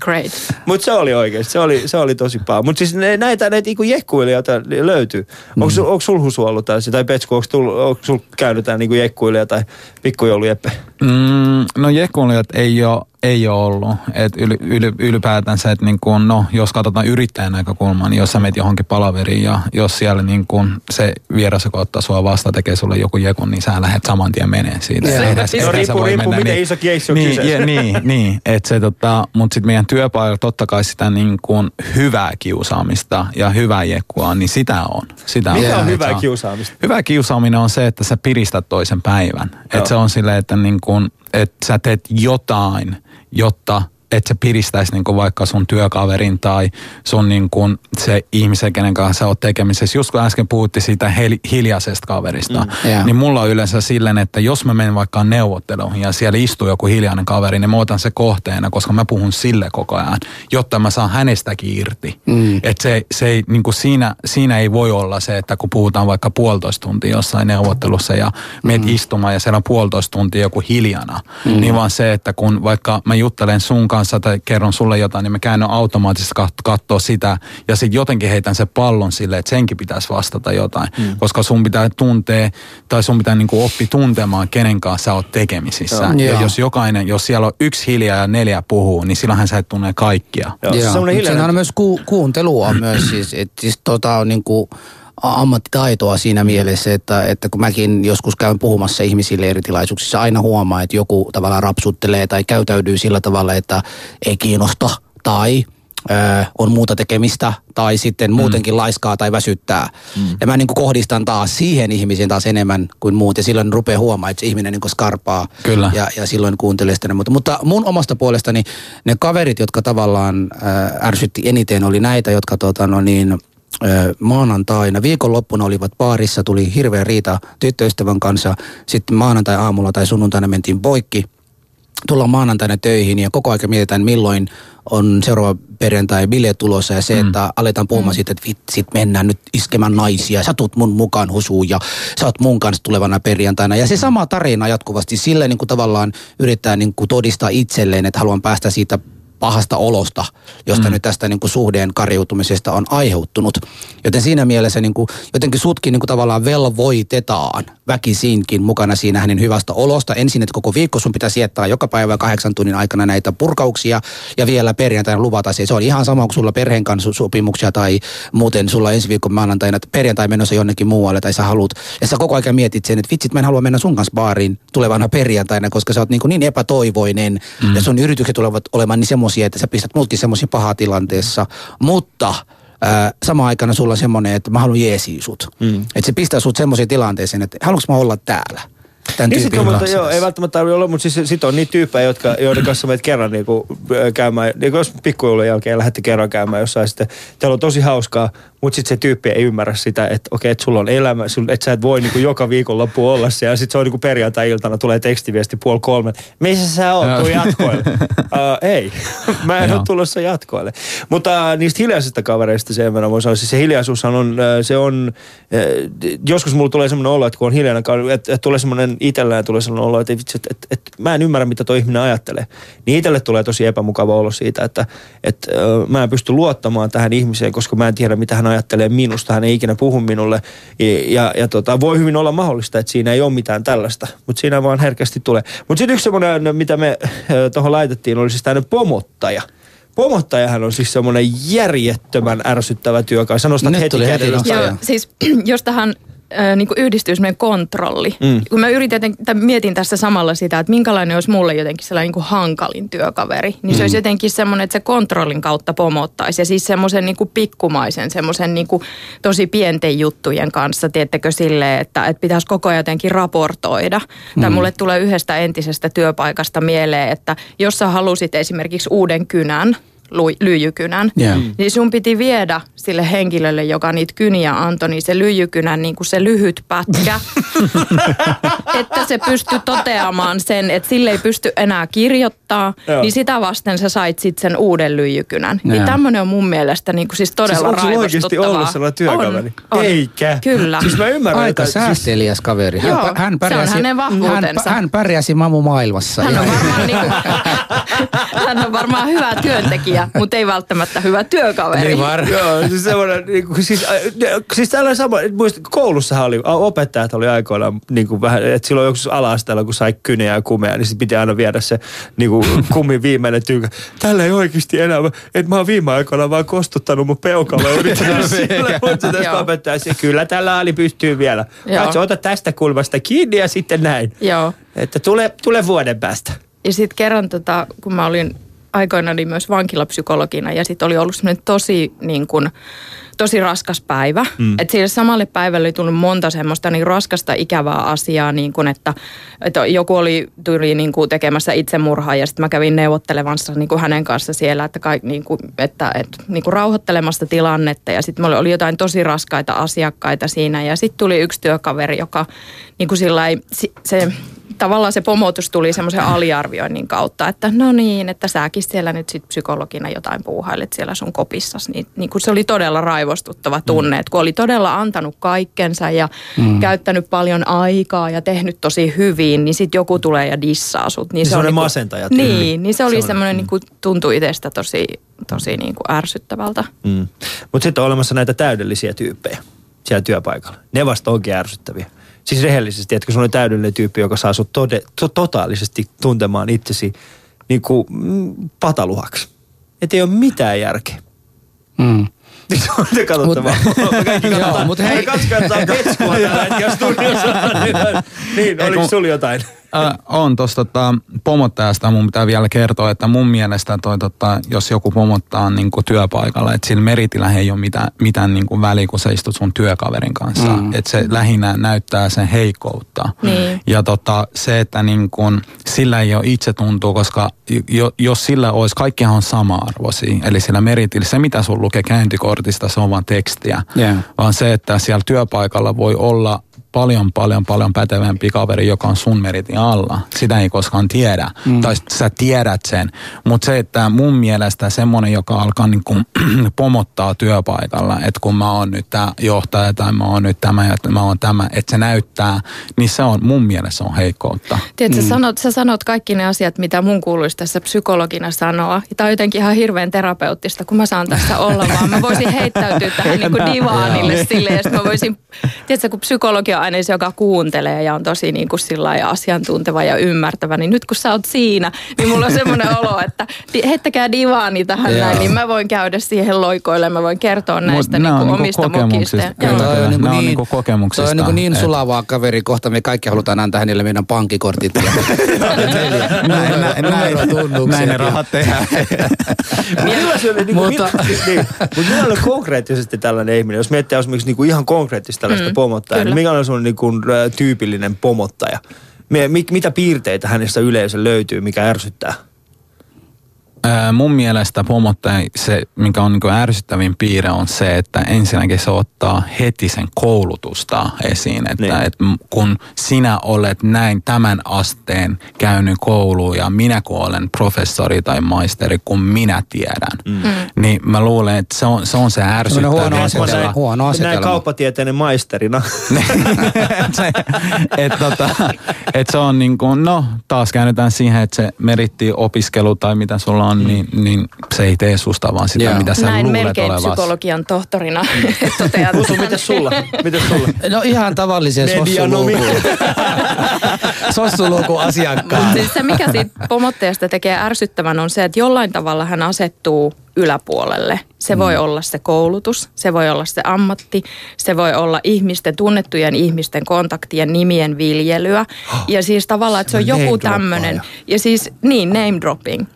Great. Mutta se oli oikeasti, se oli, se oli tosi paha. Mutta siis ne, näitä, näitä niinku jekkuilijoita löytyy. Onko sul, onko sul Husu ollut tällaisia, tai Petsku, onko, tullut, onko sul käynyt tää niinku jekkuilija tai pikkujoulujeppe? Mm, no jekkuilijat ei ole, ei ole ollut. Et yl, yl, ylipäätänsä, että niin kun, no, jos katsotaan yrittäjän näkökulmaa, niin jos sä menet johonkin palaveriin ja jos siellä niin kun se vieras, joka ottaa sua vastaan, tekee sulle joku jekun, niin sä lähdet saman tien menee siitä. Joo. Eihän- No riippuu- riippuu, miten iso keissi on niin, ja, niin, niin, että se tota, mutta sitten meidän työpaikalla totta kai sitä niin kuin hyvää kiusaamista ja hyvää jekkua, niin sitä on. Sitä Mikä on Et hyvää se on- kiusaamista? Hyvä kiusaaminen on se, että sä piristät toisen päivän. Että se on silleen, että, niin kun, että sä teet jotain, jotta että se piristäisi niin kuin vaikka sun työkaverin tai sun niin kuin se ihmisen, kenen kanssa sä oot tekemisessä. Just kun äsken puhuttiin siitä hel- hiljaisesta kaverista, mm. Joo. niin mulla on yleensä silleen, että jos mä menen vaikka neuvotteluun ja siellä istuu joku hiljainen kaveri, niin mä otan se kohteena, koska mä puhun sille koko ajan, jotta mä saan hänestäkin irti. Mm. Että se, se ei, niin kuin siinä, siinä ei voi olla se, että kun puhutaan vaikka puolitoista tuntia jossain neuvottelussa ja meet mm. istumaan ja siellä on puolitoista tuntia joku hiljana, mm. niin vaan se, että kun vaikka mä juttelen sun kanssa tai kerron sulle jotain, niin mä käännön automaattisesti kat- katsoa sitä ja sitten jotenkin heitän se pallon sille, että senkin pitäisi vastata jotain, mm. koska sun pitää tuntea tai sun pitää niinku oppi tuntemaan, kenen kanssa sä oot tekemisissä. Joo. Ja Joo. jos jokainen, jos siellä on yksi hiljaa ja neljä puhuu, niin silloinhan sä et tunne kaikkia. Joo, Joo. hiljainen- Siinä on myös ku, kuuntelua myös siis, että siis tota on niinku ammattitaitoa siinä mielessä, että, että kun mäkin joskus käyn puhumassa ihmisille eri tilaisuuksissa, aina huomaa, että joku tavallaan rapsuttelee tai käytäytyy sillä tavalla, että ei kiinnosta tai ö, on muuta tekemistä tai sitten muutenkin laiskaa tai väsyttää. Mm. Ja mä niin kuin kohdistan taas siihen ihmisiin taas enemmän kuin muut ja silloin rupeaa huomaa, että se ihminen niin kuin skarpaa Kyllä. ja, ja silloin kuuntelee sitä. Mutta, mutta mun omasta puolestani ne kaverit, jotka tavallaan ärsytti eniten, oli näitä, jotka tota, no niin, maanantaina, viikonloppuna olivat baarissa, tuli hirveä riita tyttöystävän kanssa. Sitten maanantai-aamulla tai sunnuntaina mentiin poikki tullaan maanantaina töihin ja koko ajan mietitään, milloin on seuraava perjantai bileet tulossa ja se, Mm. että aletaan puhumaan siitä, että vitsit, mennään nyt iskemään naisia, sä tuut mun mukaan husuun ja sä oot mun kanssa tulevana perjantaina. Ja se sama tarina jatkuvasti, sille niin kuin tavallaan yrittää niin kuin todistaa itselleen, että haluan päästä siitä pahasta olosta, josta mm. nyt tästä niin kuin suhdeen kariutumisesta on aiheuttunut. Joten siinä mielessä niin kuin, jotenkin sutkin niin kuin tavallaan velvoitetaan väkisinkin mukana siinä hänen hyvästä olosta. Ensin, että koko viikko sun pitää sietää joka päivä kahdeksan tunnin aikana näitä purkauksia ja vielä perjantaina luvata se. Se on ihan sama kuin sulla perheen kanssa sopimuksia tai muuten sulla ensi viikon maanantaina perjantai menossa jonnekin muualle tai sä haluat. Ja sä koko ajan mietit sen, että vitsit mä en halua mennä sun kanssa baariin tulevana perjantaina, koska sä oot niin, kuin niin epätoivoinen mm. ja sun yritykset tulevat olemaan niin semmoisia, että sä pistät muutkin semmoisia pahaa tilanteessa. Mutta ää, samaan aikana sulla on semmoinen, että mä haluan jeesiä sut. Mm. Että se pistää sut semmoiseen tilanteeseen, että haluanko mä olla täällä. Tämän Niin sit tyypin kanssa joo, ei välttämättä tarvitse olla, mutta siis sit on niitä tyyppejä, jotka, joiden kanssa menet kerran niinku, käymään, niinku jos pikkujoulun jälkeen lähdette kerran käymään jossain, sitten teillä on tosi hauskaa, mutta sitten se tyyppi ei ymmärrä sitä, että okei, että sulla on elämä, että sä et voi niinku joka viikonloppu olla siellä, ja sitten se on niinku perjantai-iltana, tulee tekstiviesti puoli kolme, missä sä oot, tuu jatkoille. uh, ei, mä en ole tulossa jatkoille. Mutta äh, niistä hiljaisista kavereista sen verran voi sanoa, siis se hiljaisuushan on, äh, se on, äh, joskus mulla tulee semmoinen olo, että kun on hiljainen, että, että tulee semmoinen itsellään tulee semmoinen olo, että, vitsi, että, että, että mä en ymmärrä, mitä tuo ihminen ajattelee. Niin itselle tulee tosi epämukava olo siitä, että, että äh, mä en pysty luottamaan tähän ihmiseen, koska mä en tiedä, mitä hän ajattelee minusta. Hän ei ikinä puhu minulle. Ja, ja, ja tota, voi hyvin olla mahdollista, että siinä ei ole mitään tällaista, mutta siinä vaan herkästi tulee. Mutta sitten yksi semmoinen, mitä me äh, tuohon laitettiin, oli siis tämmöinen pomottaja. Pomottajahan on siis semmoinen järjettömän ärsyttävä työkalu. Nyt heti tuli heti siis jos tähän äh, niin kuin yhdistyy semmoinen kontrolli. Mm. Kun mä yritin, tai mietin tässä samalla sitä, että minkälainen olisi mulle jotenkin sellainen niin kuin hankalin työkaveri, niin se Mm. olisi jotenkin semmoinen, että se kontrollin kautta pomottaisi. Ja siis semmoisen niin kuin pikkumaisen, semmoisen niin kuin tosi pienten juttujen kanssa, tiettekö silleen, että, että pitäisi koko ajan jotenkin raportoida. Mm. Tai mulle tulee yhdestä entisestä työpaikasta mieleen, että jos sä halusit esimerkiksi uuden kynän, lyijykynän, Joo. niin sun piti viedä sille henkilölle, joka niitä kyniä antoi, niin se lyijykynän niin kuin se lyhyt pätkä, että se pystyi toteamaan sen, että sille ei pysty enää kirjoittaa, Joo. niin sitä vasten sä sait sitten sen uuden lyijykynän. Niin Joo. tämmöinen on mun mielestä niin kuin siis todella Siis onko oikeasti ollut sellainen työkaveri? On, on. Eikä. Kyllä. Siis mä ymmärrän, Aika että... Siis, säästeliäs kaveri. Hän, Joo, hän se on pärjäsi, hänen hän, vahvuutensa. hän pärjäsi mamu maailmassa. Hän on, varmaan niin kuin, hän on varmaan hyvä työntekijä, mutta ei välttämättä hyvä työkaveri. Niin var- Joo, siis semmoinen, niin kuin, siis, siis tällainen sama, muista, koulussahan oli, opettajat oli aikoinaan niin kuin vähän, että silloin joku ala kun sai kyneä ja kumea, niin sitten piti aina viedä se niin kuin, kummin viimeinen tyykä. Tällä ei oikeasti enää, että mä oon viime aikoina vaan kostuttanut mun peukalla ja yrittänyt sille, mutta tästä opettaja, se, kyllä tällä ali pystyy vielä. Joo. Katso, ota tästä kulmasta kiinni ja sitten näin. Joo. Että tule, tule vuoden päästä. Ja sitten kerran, tota, kun mä olin aikoinani myös vankilapsykologina ja sitten oli ollut semmoinen tosi, niin kun, tosi raskas päivä. Mm. Että sille samalle päivälle oli tullut monta semmoista niin raskasta ikävää asiaa, niin kun, että, että joku oli tuli niin kuin tekemässä itsemurhaa ja sitten mä kävin neuvottelemassa niin kuin hänen kanssa siellä, että, kaik, niin kuin, että, että niin kuin rauhoittelemassa tilannetta ja sitten oli jotain tosi raskaita asiakkaita siinä ja sitten tuli yksi työkaveri, joka niin kuin sillä lailla- si- se tavallaan se pomotus tuli semmoisen aliarvioinnin kautta, että no niin, että säkin siellä nyt sit psykologina jotain puuhailet siellä sun kopissas. Niin, niin kun se oli todella raivostuttava tunne, että kun oli todella antanut kaikkensa ja mm. käyttänyt paljon aikaa ja tehnyt tosi hyvin, niin sitten joku tulee ja dissaa sut. Niin Se on niinku- masentaja tyyli. Niin, niin se oli Semmoinen, semmoinen, niin kuin tuntui itsestä tosi, tosi niin kuin ärsyttävältä. Mm. Mutta sitten on olemassa näitä täydellisiä tyyppejä siellä työpaikalla. Ne vasta onkin ärsyttäviä. Siis rehellisesti, että kun se on täydellinen tyyppi, joka saa sut tode, to, totaalisesti tuntemaan itsesi niin kuin mm, pataluhaksi. Että ei ole mitään järkeä. Mm. Se on vaan. Me Kaikki Joo, katsotaan, mut hei- me kaksi katsotaan ketskua tällä hetkellä studiossa. niin, oliko sulla jotain? Äh, on tuosta tota, pomottajasta mun pitää vielä kertoa, että mun mielestä toi, tota, jos joku pomottaa niin kuin työpaikalla, että sillä meritillä ei ole mitään, mitään niin kuin väliä, kun sä istut sun työkaverin kanssa. Mm. Että se lähinnä näyttää sen heikkoutta. Niin. Ja tota, se, että niin kuin, sillä ei ole itsetuntoa, koska jo, jos sillä olisi, kaikkihan on sama-arvoisia. Eli sillä meritillä, se mitä sun lukee käyntikortista, se on vaan tekstiä. Yeah. Vaan se, että siellä työpaikalla voi olla paljon, paljon, paljon pätevämpi kaveri, joka on sun meritin alla. Sitä ei koskaan tiedä. Mm. Tai sä tiedät sen. Mutta se, että mun mielestä semmoinen, joka alkaa niin kuin pomottaa työpaikalla, että kun mä oon nyt tämä johtaja tai mä oon nyt tämä ja mä oon tämä, että se näyttää, niin se on mun mielestä on heikkoutta. Tiedätkö, mm. sä, sanot, sä sanot kaikki ne asiat, mitä mun kuuluisi tässä psykologina sanoa. Tämä on jotenkin ihan hirveän terapeuttista, kun mä saan tässä olla, vaan mä voisin heittäytyä tähän niin kuin divaanille silleen, ja mä voisin, tiedätkö, kun psykologi on aina se, joka kuuntelee ja on tosi niin kuin asiantunteva ja ymmärtävä, niin nyt kun sä oot siinä, niin mulla on semmoinen olo, että heittäkää divaani tähän näin, niin mä voin käydä siihen loikoille, mä voin kertoa näistä niin kuin omista mukista. Kyllä, toi on, niin, niin, niin kokemuksista. Toi on niin, niin sulavaa kaveri, kohta. Me kaikki halutaan antaa hänelle meidän pankkikortit. Ja näin, näin, näin, näin ne rahat tehdään. mutta, niin, mutta minä olen konkreettisesti tällainen ihminen, jos miettii esimerkiksi niin kuin ihan konkreettisesti tällaista mm, pomottajaa, niin mikä on sun niin kuin, tyypillinen pomottaja? Mitä piirteitä hänestä yleensä löytyy, mikä ärsyttää? Ää, mun mielestä pomottaja, se mikä on niin ärsyttävin piirre on se, että ensinnäkin se ottaa heti sen koulutusta esiin. Että, niin. että kun sinä olet näin tämän asteen käynyt kouluun ja minä kun olen professori tai maisteri, kun minä tiedän, mm. mm. niin mä luulen, että se on se, on se ärsyttävä. Huono asetelma. Huono asetelma. Näin kauppatieteinen maisterina. se, et, tota, et se on niin kuin, no taas käännetään siihen, että se meritti opiskelu tai mitä sulla on on, niin, niin se ei tee susta vaan sitä, Joo. mitä sä Näin luulet melkein olevas. psykologian tohtorina totean. Usu, miten sulla? Miten sulla? No ihan tavallisen sossuluku. sossuluku asiakkaan. Siis se, mikä siitä pomottajasta tekee ärsyttävän, on se, että jollain tavalla hän asettuu yläpuolelle. Se mm. voi olla se koulutus, se voi olla se ammatti, se voi olla ihmisten, tunnettujen ihmisten kontaktien nimien viljelyä. Ja siis tavallaan, että se on joku tämmöinen, ja siis niin, name dropping.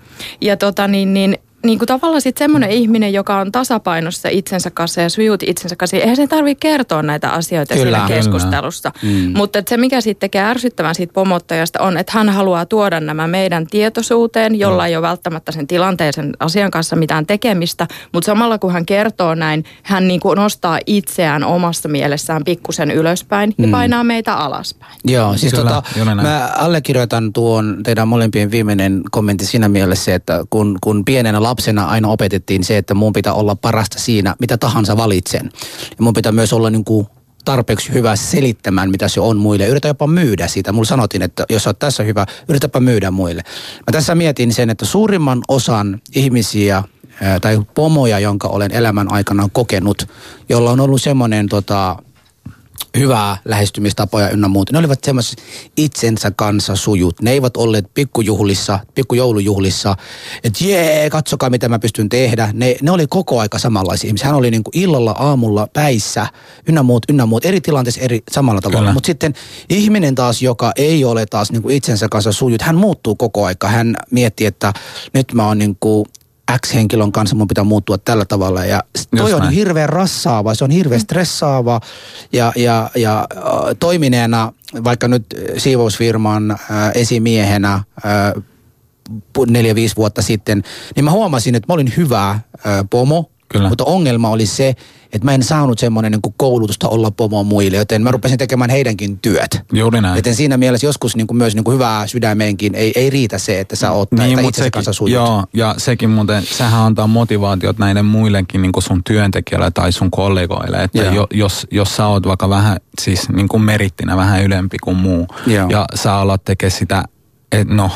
Ja tota niin, niin niin kuin tavallaan sitten semmoinen ihminen, joka on tasapainossa itsensä kanssa ja sujut itsensä kanssa, eihän sen tarvitse kertoa näitä asioita kyllä, siinä keskustelussa. Mm. Mutta se, mikä sitten tekee ärsyttävän siitä pomottajasta on, että hän haluaa tuoda nämä meidän tietoisuuteen, jolla no. ei ole välttämättä sen tilanteisen asian kanssa mitään tekemistä, mutta samalla kun hän kertoo näin, hän niin kuin nostaa itseään omassa mielessään pikkusen ylöspäin ja mm. painaa meitä alaspäin. Joo, siis kyllä, tota, mä allekirjoitan tuon teidän molempien viimeinen kommentti siinä mielessä, että kun, kun pienenä lapsena aina opetettiin se, että mun pitää olla parasta siinä, mitä tahansa valitsen. Ja mun pitää myös olla niin kuin tarpeeksi hyvä selittämään, mitä se on muille. Yritä jopa myydä sitä. Mulla sanottiin, että jos olet tässä hyvä, yritäpä myydä muille. Mä tässä mietin sen, että suurimman osan ihmisiä tai pomoja, jonka olen elämän aikana kokenut, jolla on ollut semmoinen tota, hyvää lähestymistapoja ynnä muuta. Ne olivat semmoiset itsensä kanssa sujut. Ne eivät olleet pikkujuhlissa, pikkujoulujuhlissa, että jee, katsokaa mitä mä pystyn tehdä. Ne, ne oli koko aika samanlaisia ihmisiä. Hän oli niin kuin illalla, aamulla, päissä, ynnä muut, ynnä muut, eri tilanteissa eri samalla tavalla. Mutta sitten ihminen taas, joka ei ole taas niin kuin itsensä kanssa sujut, hän muuttuu koko aika. Hän miettii, että nyt mä oon niin kuin X-henkilön kanssa mun pitää muuttua tällä tavalla. Ja toi on hirveän rassaava, se on hirveän stressaava. Ja, ja, ja äh, toimineena vaikka nyt siivousfirman äh, esimiehenä äh, neljä-viisi vuotta sitten, niin mä huomasin, että mä olin hyvä äh, pomo, Kyllä. mutta ongelma oli se, että mä en saanut semmoinen niin koulutusta olla pomo muille, joten mä rupesin tekemään heidänkin työt. Juuri näin. Joten siinä mielessä joskus niin kuin myös niin kuin hyvää sydämeenkin ei, ei riitä se, että sä oot niin, itse sekin, kanssa sujut. Joo, ja sekin muuten, sehän antaa motivaatiot näiden muillekin niin kuin sun työntekijöille tai sun kollegoille, että jo, jos, jos sä oot vaikka vähän, siis niin kuin merittinä vähän ylempi kuin muu, Joo. ja sä alat tekemään sitä, että no,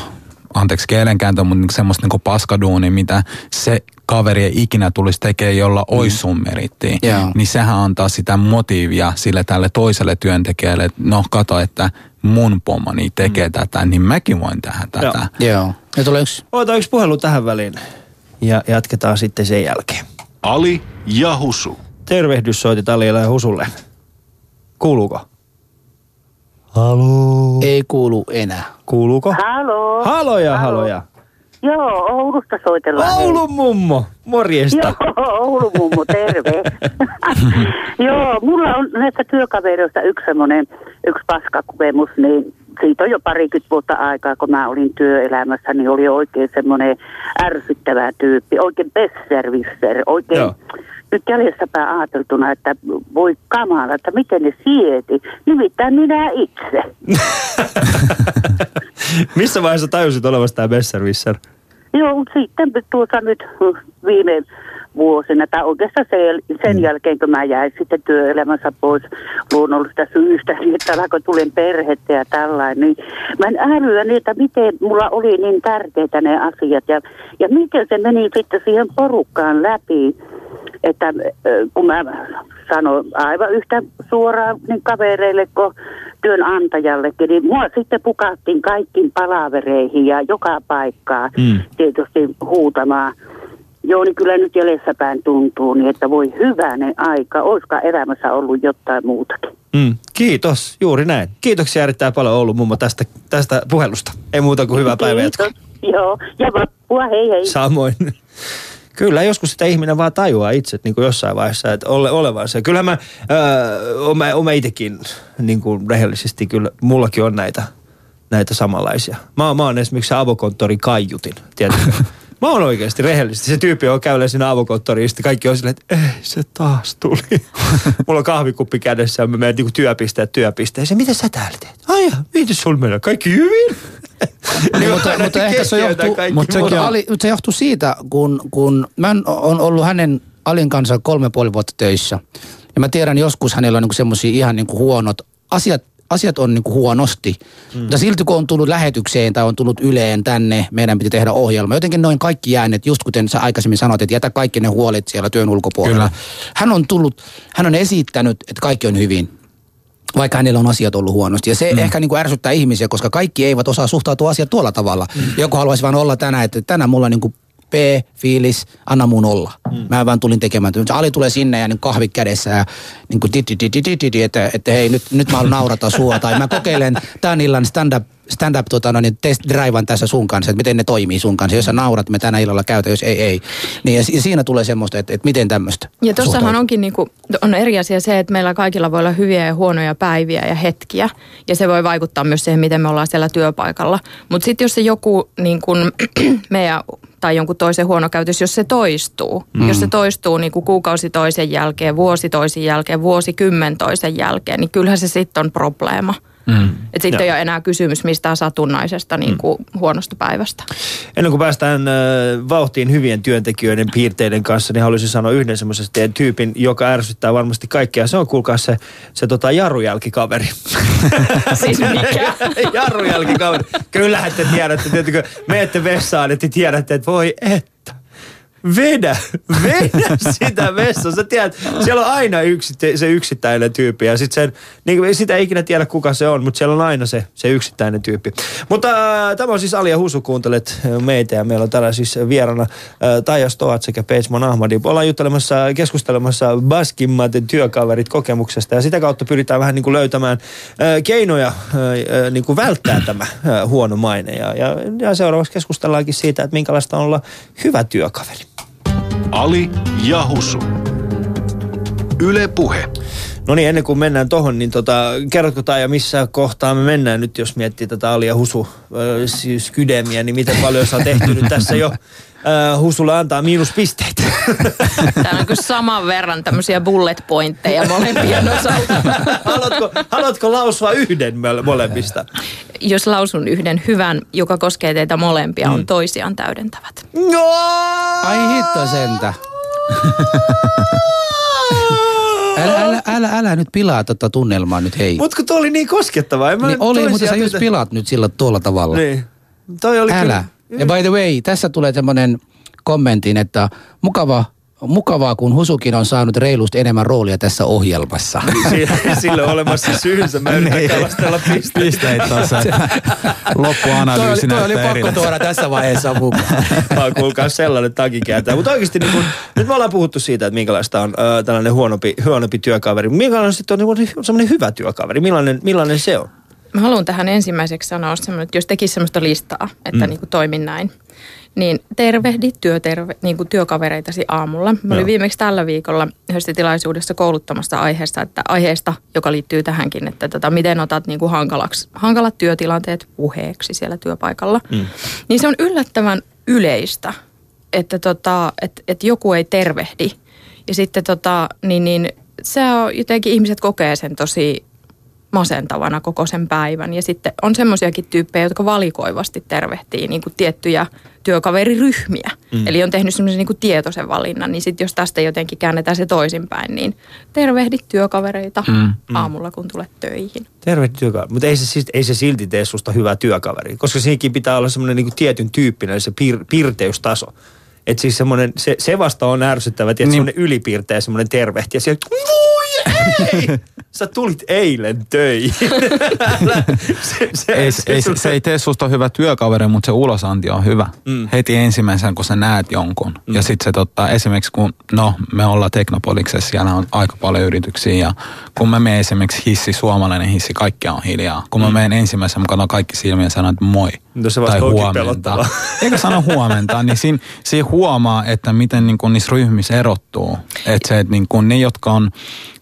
anteeksi kielenkääntö, mutta niinku semmoista niinku paskaduuni, mitä se kaveri ei ikinä tulisi tekemään, jolla mm. olisi sun merittiä. Yeah. Niin sehän antaa sitä motiivia sille tälle toiselle työntekijälle, että no kato, että mun pomoni tekee mm. tätä, niin mäkin voin tehdä tätä. Joo. Ja tulee yksi. Otetaan yksi puhelu tähän väliin ja jatketaan sitten sen jälkeen. Ali ja Husu. Tervehdys soitit Alille ja Husulle. Kuuluuko? Halo. Ei kuulu enää. Kuuluuko? Halo. Haloja, Halo. haloja. Joo, Oulusta soitellaan. Oulun mummo, morjesta. Joo, Oulun mummo, terve. Joo, mulla on näistä työkavereista yksi semmoinen, yksi paskakokemus, niin siitä on jo parikymmentä vuotta aikaa, kun mä olin työelämässä, niin oli oikein semmoinen ärsyttävä tyyppi, oikein besservisser, oikein, Joo. nyt jäljestäpäin ajateltuna, että voi kamala, että miten ne sieti. Nimittäin minä itse. Missä vaiheessa tajusit olevasta tämä Besserwisser? Joo, mutta sitten tuossa nyt viime vuosina, tai oikeastaan sen, sen jälkeen, kun mä jäin sitten työelämässä pois luonnollista syystä, niin että alkoi tulen perhettä ja tällainen, niin mä en älyä niitä, miten mulla oli niin tärkeitä ne asiat. Ja, ja miten se meni sitten siihen porukkaan läpi, että kun mä sanoin aivan yhtä suoraan niin kavereille kuin työnantajallekin, niin mua sitten pukattiin kaikkiin palavereihin ja joka paikkaa Mm. tietysti huutamaan. Joo, niin kyllä nyt jäljessäpäin tuntuu, niin että voi hyvänen aika, olisiko elämässä ollut jotain muutakin. Mm. Kiitos, juuri näin. Kiitoksia erittäin paljon Oulu mummo tästä, tästä puhelusta. Ei muuta kuin hyvää. Kiitos. Joo, ja vappua, hei hei. Samoin. Kyllä, joskus sitä ihminen vaan tajuaa itse niin kuin jossain vaiheessa, että ole, olevansa. Kyllähän mä, öö, oma, oma itsekin niin kuin rehellisesti, kyllä mullakin on näitä, näitä samanlaisia. Mä, mä oon esimerkiksi se avokonttorin kaiutin, tiedätkö? Mä oon oikeasti rehellisesti. Se tyyppi on käynyt siinä avokonttoriin, sitten kaikki on silleen, että ei se taas tuli. Mulla on kahvikuppi kädessä ja mä menen niin työpisteet työpisteeseen. Mitä sä täällä teet? Ai ja, miten sulla menee? Kaikki hyvin? Niin mutta, mutta ehkä se johtuu, mutta mutta, Ali, mutta se johtuu siitä, kun, kun mä oon- ollut hänen Alin kanssa kolme puoli vuotta töissä. Ja mä tiedän, joskus hänellä on niinku semmoisia ihan niinku huonot asiat, asiat on niinku huonosti. Mm. Mutta silti kun on tullut lähetykseen tai on tullut Yleen tänne, meidän piti tehdä ohjelma. Jotenkin noin kaikki jääneet, just kuten sä aikaisemmin sanoit, että jätä kaikki ne huolet siellä työn ulkopuolella. Kyllä. Hän on tullut, hän on esittänyt, että kaikki on hyvin vaikka hänellä on asiat ollut huonosti. Ja se mm. ehkä niin kuin ärsyttää ihmisiä, koska kaikki eivät osaa suhtautua asiaan tuolla tavalla. Mm. Joku haluaisi vaan olla tänään, että tänään mulla on niin kuin P-fiilis, anna mun olla. Mm. Mä vaan tulin tekemään. Ali tulee sinne ja niin kahvit kädessä ja niin kuin dit, dit, dit, dit, dit, dit, että, että hei nyt, nyt mä haluan naurata sua. tai mä kokeilen tämän illan stand-up stand-up tota, no, niin test drivean tässä sun kanssa, että miten ne toimii sun kanssa. Jos sä naurat, me tänä illalla käytä, jos ei, ei. Niin ja si- siinä tulee semmoista, että, että miten tämmöistä Ja tuossahan onkin niinku, on eri asia se, että meillä kaikilla voi olla hyviä ja huonoja päiviä ja hetkiä. Ja se voi vaikuttaa myös siihen, miten me ollaan siellä työpaikalla. Mutta sitten jos se joku niin kun, meidän tai jonkun toisen huono käytös, jos se toistuu. Mm. Jos se toistuu niin kuin kuukausi toisen jälkeen, vuosi toisen jälkeen, vuosikymmen toisen jälkeen, niin kyllähän se sitten on probleema. Mm. Että sitten ei ole enää kysymys mistään satunnaisesta niin kuin huonosta päivästä. Ennen kuin päästään äh, vauhtiin hyvien työntekijöiden piirteiden kanssa, niin haluaisin sanoa yhden semmoisen teidän tyypin, joka ärsyttää varmasti kaikkea. Se on kuulkaa se, se tota jarrujälkikaveri. Siis mikä? jarrujälkikaveri. Kyllähän te tiedätte, tietenkin, menette vessaan, että te tiedätte, että voi että. Vedä, vedä sitä vessaan. Sä tiedät, siellä on aina yksi, se yksittäinen tyyppi ja sit sen, niin sitä ei ikinä tiedä kuka se on, mutta siellä on aina se, se yksittäinen tyyppi. Mutta äh, tämä on siis Alia Husu, kuuntelet äh, meitä ja meillä on täällä siis vierana äh, Taija Stoat sekä Pejsmon Ahmadi. Ollaan juttelemassa, keskustelemassa baskimmat työkaverit kokemuksesta ja sitä kautta pyritään vähän niin kuin löytämään äh, keinoja äh, äh, niin kuin välttää tämä äh, huono maine. Ja, ja, ja seuraavaksi keskustellaankin siitä, että minkälaista on olla hyvä työkaveri. Ali ja Husu. Yle Puhe. No niin, ennen kuin mennään tohon, niin tota, kerrotko Taija, missä kohtaa me mennään nyt, jos miettii tätä Alia Husu ö, siis kydemiä, niin miten paljon sä oot ehtinyt tässä jo ö, Husulle antaa miinuspisteitä? Täällä on kyllä saman verran tämmöisiä bullet pointteja molempien osalta. haluatko, haluatko lausua yhden mole- molemmista? Jos lausun yhden hyvän, joka koskee teitä molempia, on toisiaan täydentävät. No! Ai hitto sentä. Älä, älä, älä, älä nyt pilaa tota tunnelmaa nyt, hei. Mut kun toi oli niin koskettavaa. En mä niin oli, mutta sä just pilaat nyt sillä tuolla tavalla. Niin. Toi oli Älä. kyllä... Ja by the way, tässä tulee semmoinen kommentin, että mukava, mukavaa, kun Husukin on saanut reilusti enemmän roolia tässä ohjelmassa. Si- Sille on olemassa syynsä. Mä yritän Niin. kalastella pisteitä. Tuossa. Loppuanalyysi oli, toi oli pakko tuoda tässä vaiheessa mukaan. Mä oon kuulkaa sellainen takinkääntää. Mutta oikeasti niin kun, nyt me ollaan puhuttu siitä, että minkälaista on ö, tällainen huonompi, huonompi työkaveri. Minkälainen sitten on niin semmoinen hyvä työkaveri? Millainen, millainen se on? Mä haluan tähän ensimmäiseksi sanoa semmoinen, että jos tekisi semmoista listaa, että mm. niin kuin toimin näin, niin tervehdi työterve, niin kuin työkavereitasi aamulla. Mä olin viimeksi tällä viikolla yhdessä tilaisuudessa kouluttamassa aiheesta, että aiheesta, joka liittyy tähänkin, että tota, miten otat niin kuin hankalaksi, hankalat työtilanteet puheeksi siellä työpaikalla. Mm. Niin se on yllättävän yleistä, että tota, et, et joku ei tervehdi Ja sitten tota, niin, niin se on jotenkin ihmiset kokee sen tosi masentavana koko sen päivän. Ja sitten on semmoisiakin tyyppejä, jotka valikoivasti tervehtii niin kuin tiettyjä työkaveriryhmiä. Mm. Eli on tehnyt semmoisen niin kuin tietoisen valinnan. Niin sitten jos tästä jotenkin käännetään se toisinpäin, niin tervehdit työkavereita mm. aamulla, kun tulet töihin. Tervehdit työkaveri. Mutta ei se, siis, ei se silti tee susta hyvää työkaveri, koska siinäkin pitää olla semmoinen niin kuin tietyn tyyppinen se piir, piirteystaso. Että siis semmoinen, se, se vasta on ärsyttävä, että niin. semmoinen ylipiirteä semmoinen tervehti ja sieltä, ei! Sä tulit eilen töihin. se, se, ei, se, ei, se, se, ei tee susta hyvä työkaveri, mutta se ulosanti on hyvä. Mm. Heti ensimmäisen, kun sä näet jonkun. Mm. Ja sitten se totta, esimerkiksi kun, no me ollaan Teknopoliksessa, siellä on aika paljon yrityksiä. Ja kun mä menen esimerkiksi hissi, suomalainen hissi, kaikki on hiljaa. Kun mä mm. menen ensimmäisen, mä katson kaikki silmiä ja sanon, että moi. No se tai huomenta. Eikä sano huomenta, niin siinä, siinä huomaa, että miten niin kun niissä ryhmissä erottuu. Että se, että niin kun ne, jotka on,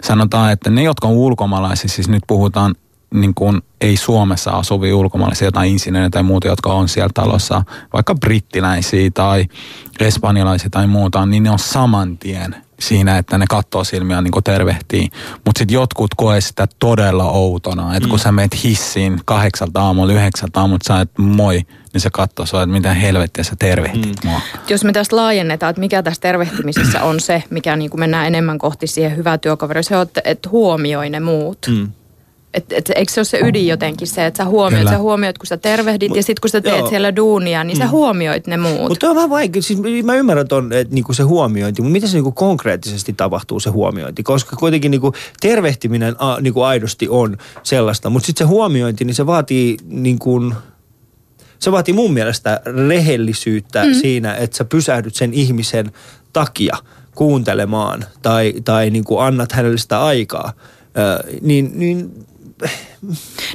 sanotaan, että ne, jotka on ulkomaalaisia, siis nyt puhutaan niin kuin ei Suomessa asuvia ulkomaalaisia, jotain insinöörejä tai muuta, jotka on siellä talossa, vaikka brittiläisiä tai espanjalaisia tai muuta, niin ne on saman tien siinä, että ne katsoo silmiä niin kuin tervehtii. Mutta sitten jotkut koe sitä todella outona, että mm. kun sä meet hissiin kahdeksalta aamulla, yhdeksältä aamulla, sä et moi, niin se katsoo sua, että mitä helvettiä sä tervehtit mm. mua. Jos me tästä laajennetaan, että mikä tässä tervehtimisessä on se, mikä niin kuin mennään enemmän kohti siihen hyvää työkaveria, se on, että, että huomioi ne muut. Mm. Et, et, eikö se ole se ydin jotenkin se, että sä huomioit, sä huomioit kun sä tervehdit Mut, ja sitten kun sä teet joo. siellä duunia, niin mm. sä huomioit ne muut. Mutta on vähän vaikea, siis mä ymmärrän ton, että niinku se huomiointi, mutta miten se niinku konkreettisesti tapahtuu se huomiointi? Koska kuitenkin niinku tervehtiminen a, niinku aidosti on sellaista, mutta sitten se huomiointi, niin se vaatii niinku, se vaatii mun mielestä rehellisyyttä mm. siinä, että sä pysähdyt sen ihmisen takia kuuntelemaan tai, tai niin kuin annat hänelle sitä aikaa. Ö, niin, niin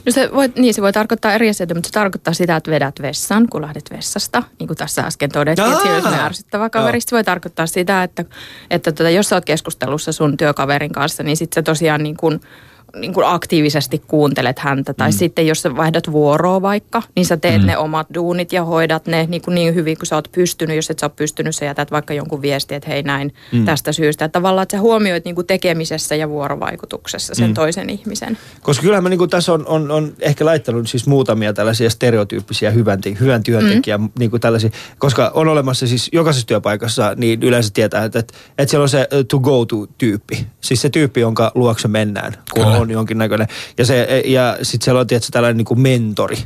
No se voi, niin se voi tarkoittaa eri asioita, mutta se tarkoittaa sitä, että vedät vessan, kun lähdet vessasta. Niin kuin tässä äsken todettiin, että siinä on ärsyttävä kaveri. Se voi tarkoittaa sitä, että, että tuota, jos sä oot keskustelussa sun työkaverin kanssa, niin sitten se tosiaan niin kuin – niin kuin aktiivisesti kuuntelet häntä. Tai mm. sitten jos sä vaihdat vuoroa vaikka, niin sä teet mm. ne omat duunit ja hoidat ne niin, kuin niin hyvin kuin sä oot pystynyt. Jos et sä oot pystynyt, sä jätät vaikka jonkun viesti, että hei näin mm. tästä syystä. Että tavallaan, että sä huomioit niin kuin tekemisessä ja vuorovaikutuksessa sen mm. toisen ihmisen. Koska kyllä mä niin kuin tässä on, on, on ehkä laittanut siis muutamia tällaisia stereotyyppisiä hyvän, hyvän työntekijän mm. niin kuin tällaisia. Koska on olemassa siis jokaisessa työpaikassa, niin yleensä tietää, että, että, että siellä on se to go to tyyppi. Siis se tyyppi, jonka luokse mennään, kun. On jonkinnäköinen. Ja, se, ja sitten siellä on tietysti tällainen niin kuin mentori.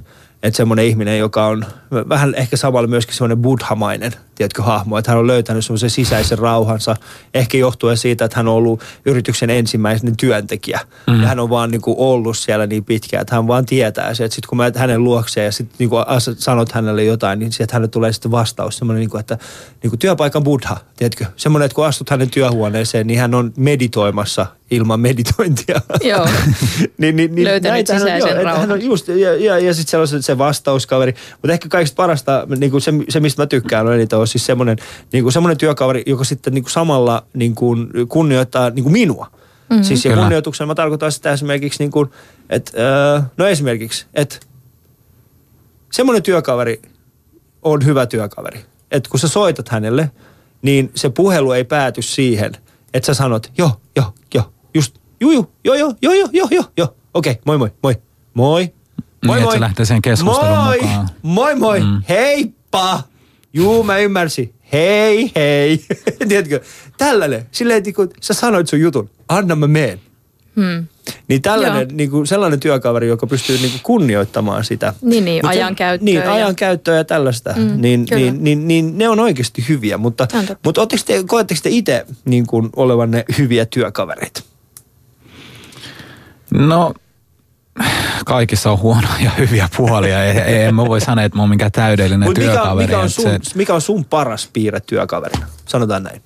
Että semmoinen ihminen, joka on vähän ehkä samalla myöskin semmoinen buddhamainen, tiedätkö, hahmo. Että hän on löytänyt semmoisen sisäisen rauhansa. Ehkä johtuen siitä, että hän on ollut yrityksen ensimmäinen työntekijä. Mm. Ja hän on vaan niin kuin ollut siellä niin pitkään, että hän vaan tietää se. Että sitten kun mä hänen luokseen ja sitten niin kuin sanot hänelle jotain, niin sieltä hänelle tulee sitten vastaus. Semmoinen, niin kuin, että niin kuin työpaikan buddha, tiedätkö. Semmoinen, että kun astut hänen työhuoneeseen, niin hän on meditoimassa ilman meditointia. Joo. niin, niin, niin, Löytänyt sisäisen on, joo, hän on just, ja, ja, ja sitten se vastauskaveri. Mutta ehkä kaikista parasta, niin kuin se, se, mistä mä tykkään on eniten, on siis semmoinen, niin kuin semmoinen työkaveri, joka sitten niin kuin samalla niin kuin kunnioittaa niin kuin minua. Mm-hmm. Siis ja kunnioituksena mä tarkoitan sitä esimerkiksi, niin kuin, että, no esimerkiksi, että semmoinen työkaveri on hyvä työkaveri. Että kun sä soitat hänelle, niin se puhelu ei pääty siihen, että sä sanot, joo, joo, joo, just, juu, juu, joo, joo, joo, joo, joo, joo, joo, okei, okay, moi, moi, moi, moi, moi, niin, moi, että lähtee sen keskustelun moi, mukaan. Moi, moi, mm. heippa, juu, mä ymmärsin, hei, hei, tiedätkö, tällainen, silleen, että kun sä sanoit sun jutun, anna mä meen. Hmm. Niin tällainen, niin kuin sellainen työkaveri, joka pystyy niin kuin kunnioittamaan sitä. Niin, niin ajankäyttöä. Niin, ja... ajankäyttöä ja tällaista. Mm, niin, niin, niin, niin, ne on oikeasti hyviä. Mutta, mutta te, koetteko te itse niin kuin olevanne hyviä työkavereita? No, kaikissa on huonoja ja hyviä puolia. ei, en mä voi sanoa, että mä oon mikään täydellinen Mut työkaveri. Mikä on, sun, se... mikä on sun paras piirre työkaverina? Sanotaan näin.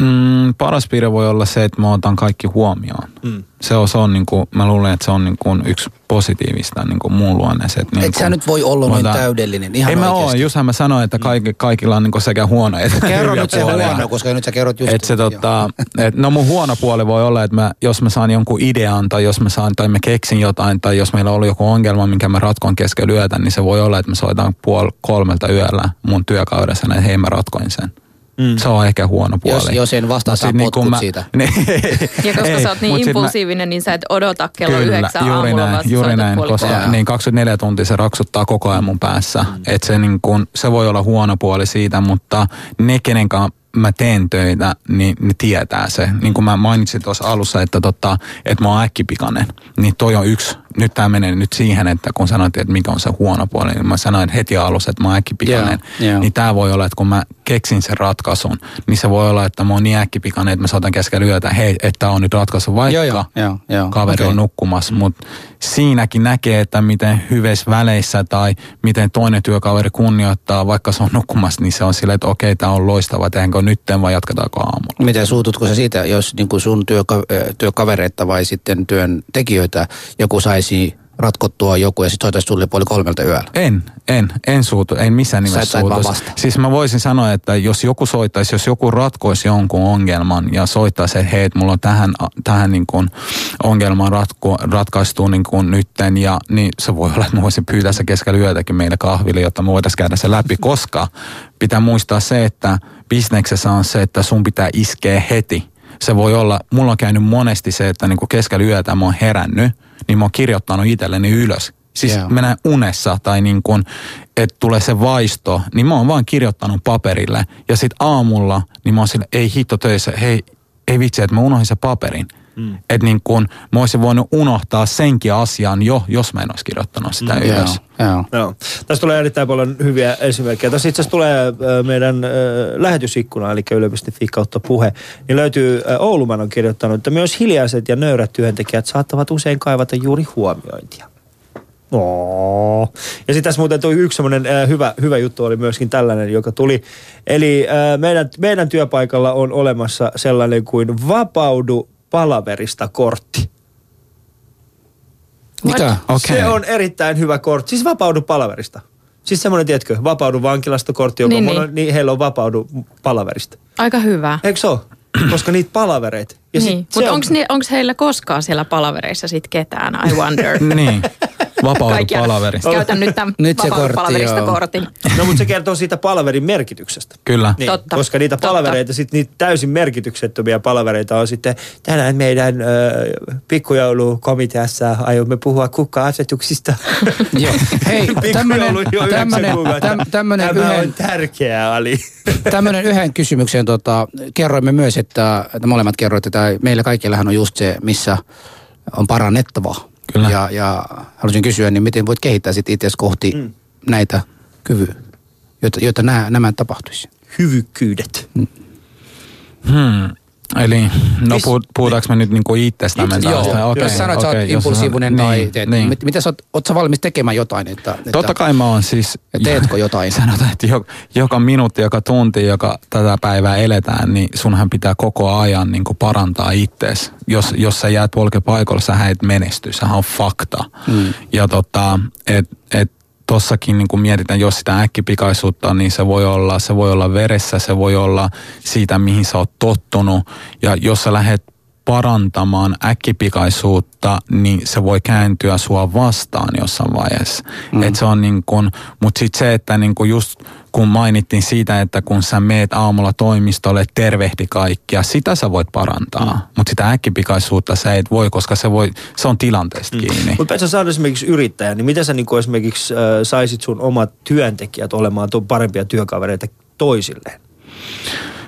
Mm, paras piirre voi olla se, että mä otan kaikki huomioon. Mm. Se on, se on niin kuin, mä luulen, että se on niin kuin yksi positiivista niin kuin muun luonneeseen. Niin Et sä nyt voi olla noin täydellinen, ihan Ei mä oo, justhan mä sanoin, että kaikki, kaikilla on niin kuin sekä huono että Kerro nyt se huono, koska nyt sä kerrot just. Et se, tota, et, no mun huono puoli voi olla, että mä, jos mä saan jonkun idean tai jos mä saan, tai mä keksin jotain tai jos meillä on ollut joku ongelma, minkä mä ratkon keskellä yötä, niin se voi olla, että mä soitan puol kolmelta yöllä mun työkaudessa, että hei mä ratkoin sen. Mm. Se on ehkä huono puoli. Jos, jos en vastaa, saa Mut sit potkut niinku siitä. Niin, Ja koska ei, sä oot niin sit mä- impulsiivinen, niin sä et odota kello Kyllä, yhdeksän juuri aamulla, näin, vaan juuri näin, koska kolme. niin 24 tuntia se raksuttaa koko ajan mun päässä. Mm. Et se, niin kun, se voi olla huono puoli siitä, mutta ne, kenen kanssa mä teen töitä, niin ne tietää se. Niin kuin mä mainitsin tuossa alussa, että, tota, että mä oon äkkipikainen, niin toi on yksi. Nyt tämä menee nyt siihen, että kun sanoit, että mikä on se huono puoli, niin mä sanoin heti alussa, että mä oon äkkipikainen. Joo, joo. Niin tämä voi olla, että kun mä keksin sen ratkaisun, niin se voi olla, että mä oon niin äkkipikainen, että mä saatan keskellä yötä, hei, että tää on nyt ratkaisu, vaikka joo, joo, joo. kaveri Okei. on nukkumassa, mutta siinäkin näkee, että miten hyvissä väleissä tai miten toinen työkaveri kunnioittaa, vaikka se on nukkumassa, niin se on silleen, että okei, tämä on loistava, tehdäänkö nytten vai jatketaanko aamulla. Miten suututko sä siitä, jos niin kuin sun työka- työkavereita vai sitten työntekijöitä joku saisi ratkottua joku ja sitten soitaisi sulle puoli kolmelta yöllä? En, en, en suutu, en missään Sä nimessä suutu. Siis mä voisin sanoa, että jos joku soittaisi, jos joku ratkoisi jonkun ongelman ja soittaisi, että hei, mulla on tähän, tähän niin kuin ongelmaan ratko, ratkaistu niin kuin nytten, ja niin se voi olla, että mä voisin pyytää se keskellä yötäkin meille kahville, jotta me voitaisiin käydä se läpi, koska pitää muistaa se, että bisneksessä on se, että sun pitää iskeä heti. Se voi olla, mulla on käynyt monesti se, että niin kuin keskellä yötä mä oon herännyt, niin mä oon kirjoittanut itselleni ylös. Siis yeah. mä näen unessa tai niin kuin, että tulee se vaisto, niin mä oon vaan kirjoittanut paperille. Ja sit aamulla, niin mä oon sille, ei hitto töissä, hei, ei vitsi, että mä unohdin sen paperin. Mm. Että niin kuin mä olisin voinut unohtaa senkin asian jo, jos mä en olisi kirjoittanut sitä mm, Joo, ylös. joo. Joo. Tässä tulee erittäin paljon hyviä esimerkkejä. Tässä itse asiassa tulee meidän äh, lähetysikkuna, eli yle.fi kautta puhe. Niin löytyy, äh, Ouluman on kirjoittanut, että myös hiljaiset ja nöyrät työntekijät saattavat usein kaivata juuri huomiointia. Oo. Ja sitten tässä muuten tuli yksi semmoinen äh, hyvä, hyvä juttu oli myöskin tällainen, joka tuli. Eli äh, meidän, meidän työpaikalla on olemassa sellainen kuin vapaudu palaverista kortti. Mitä? Okei. Se on erittäin hyvä kortti. Siis vapaudu palaverista. Siis semmoinen, tiedätkö, vapaudu vankilasta kortti, joka Niin, niin, niin. On, niin heillä on vapaudu palaverista. Aika hyvä. Eikö se ole? Koska niitä palavereita. Ja Niin. se Mutta on- onko heillä koskaan siellä palavereissa sit ketään, I wonder. Niin, vapaudu Kaikkia- palaverista. Käytän nyt tämän Nyt se kortti, palaverista joo. kortin. No mutta se kertoo siitä palaverin merkityksestä. Kyllä. Niin, Totta. Koska niitä Totta. palavereita, sit niitä täysin merkityksettömiä palavereita on sitten tänään meidän ö, pikkujoulukomiteassa aiomme puhua kukka-asetuksista. Joo. Hei, tämmönen, jo tämmönen, täm, tämmönen Tämä yhden, on tärkeää, Ali. tämmönen yhden kysymyksen tota, kerroimme myös, että, että molemmat kerroitte, että meillä kaikillahan on just se, missä on parannettavaa. Kyllä. Ja, ja haluaisin kysyä, niin miten voit kehittää sit itse kohti mm. näitä kyvyjä, jotta, jotta nämä, nämä tapahtuisi? Hyvykkyydet. Hmm. Eli, no Mis- puhut, puhutaanko me nyt niinku itsestämme? Itse- joo. Okei, jos sanoit, että sä okei, oot impulsiivinen tai niin, teet, niin. mit, mitä sä oot, oot sä valmis tekemään jotain? Että, että, Totta kai mä oon siis... Teetkö jotain? Sanotaan, että joka, joka minuutti, joka tunti, joka tätä päivää eletään, niin sunhan pitää koko ajan niin parantaa ittees. Jos, jos sä jäät polkepaikoilla, sä et menesty, sehän on fakta. Mm. Ja tota, et, et tossakin niin kun mietitään, jos sitä äkkipikaisuutta, niin se voi olla, se voi olla veressä, se voi olla siitä, mihin sä oot tottunut. Ja jos sä lähdet parantamaan äkkipikaisuutta, niin se voi kääntyä sua vastaan jossain vaiheessa. Mm. Et se on niin kun, mut sit se, että niin kun just kun mainittiin siitä, että kun sä meet aamulla toimistolle, tervehdi kaikkia, sitä sä voit parantaa. Mm. Mutta sitä äkkipikaisuutta sä et voi, koska se, voi, se on tilanteesta mm. kiinni. Mutta sä saada esimerkiksi yrittäjä, niin miten sä niinku esimerkiksi äh, saisit sun omat työntekijät olemaan parempia työkavereita toisilleen?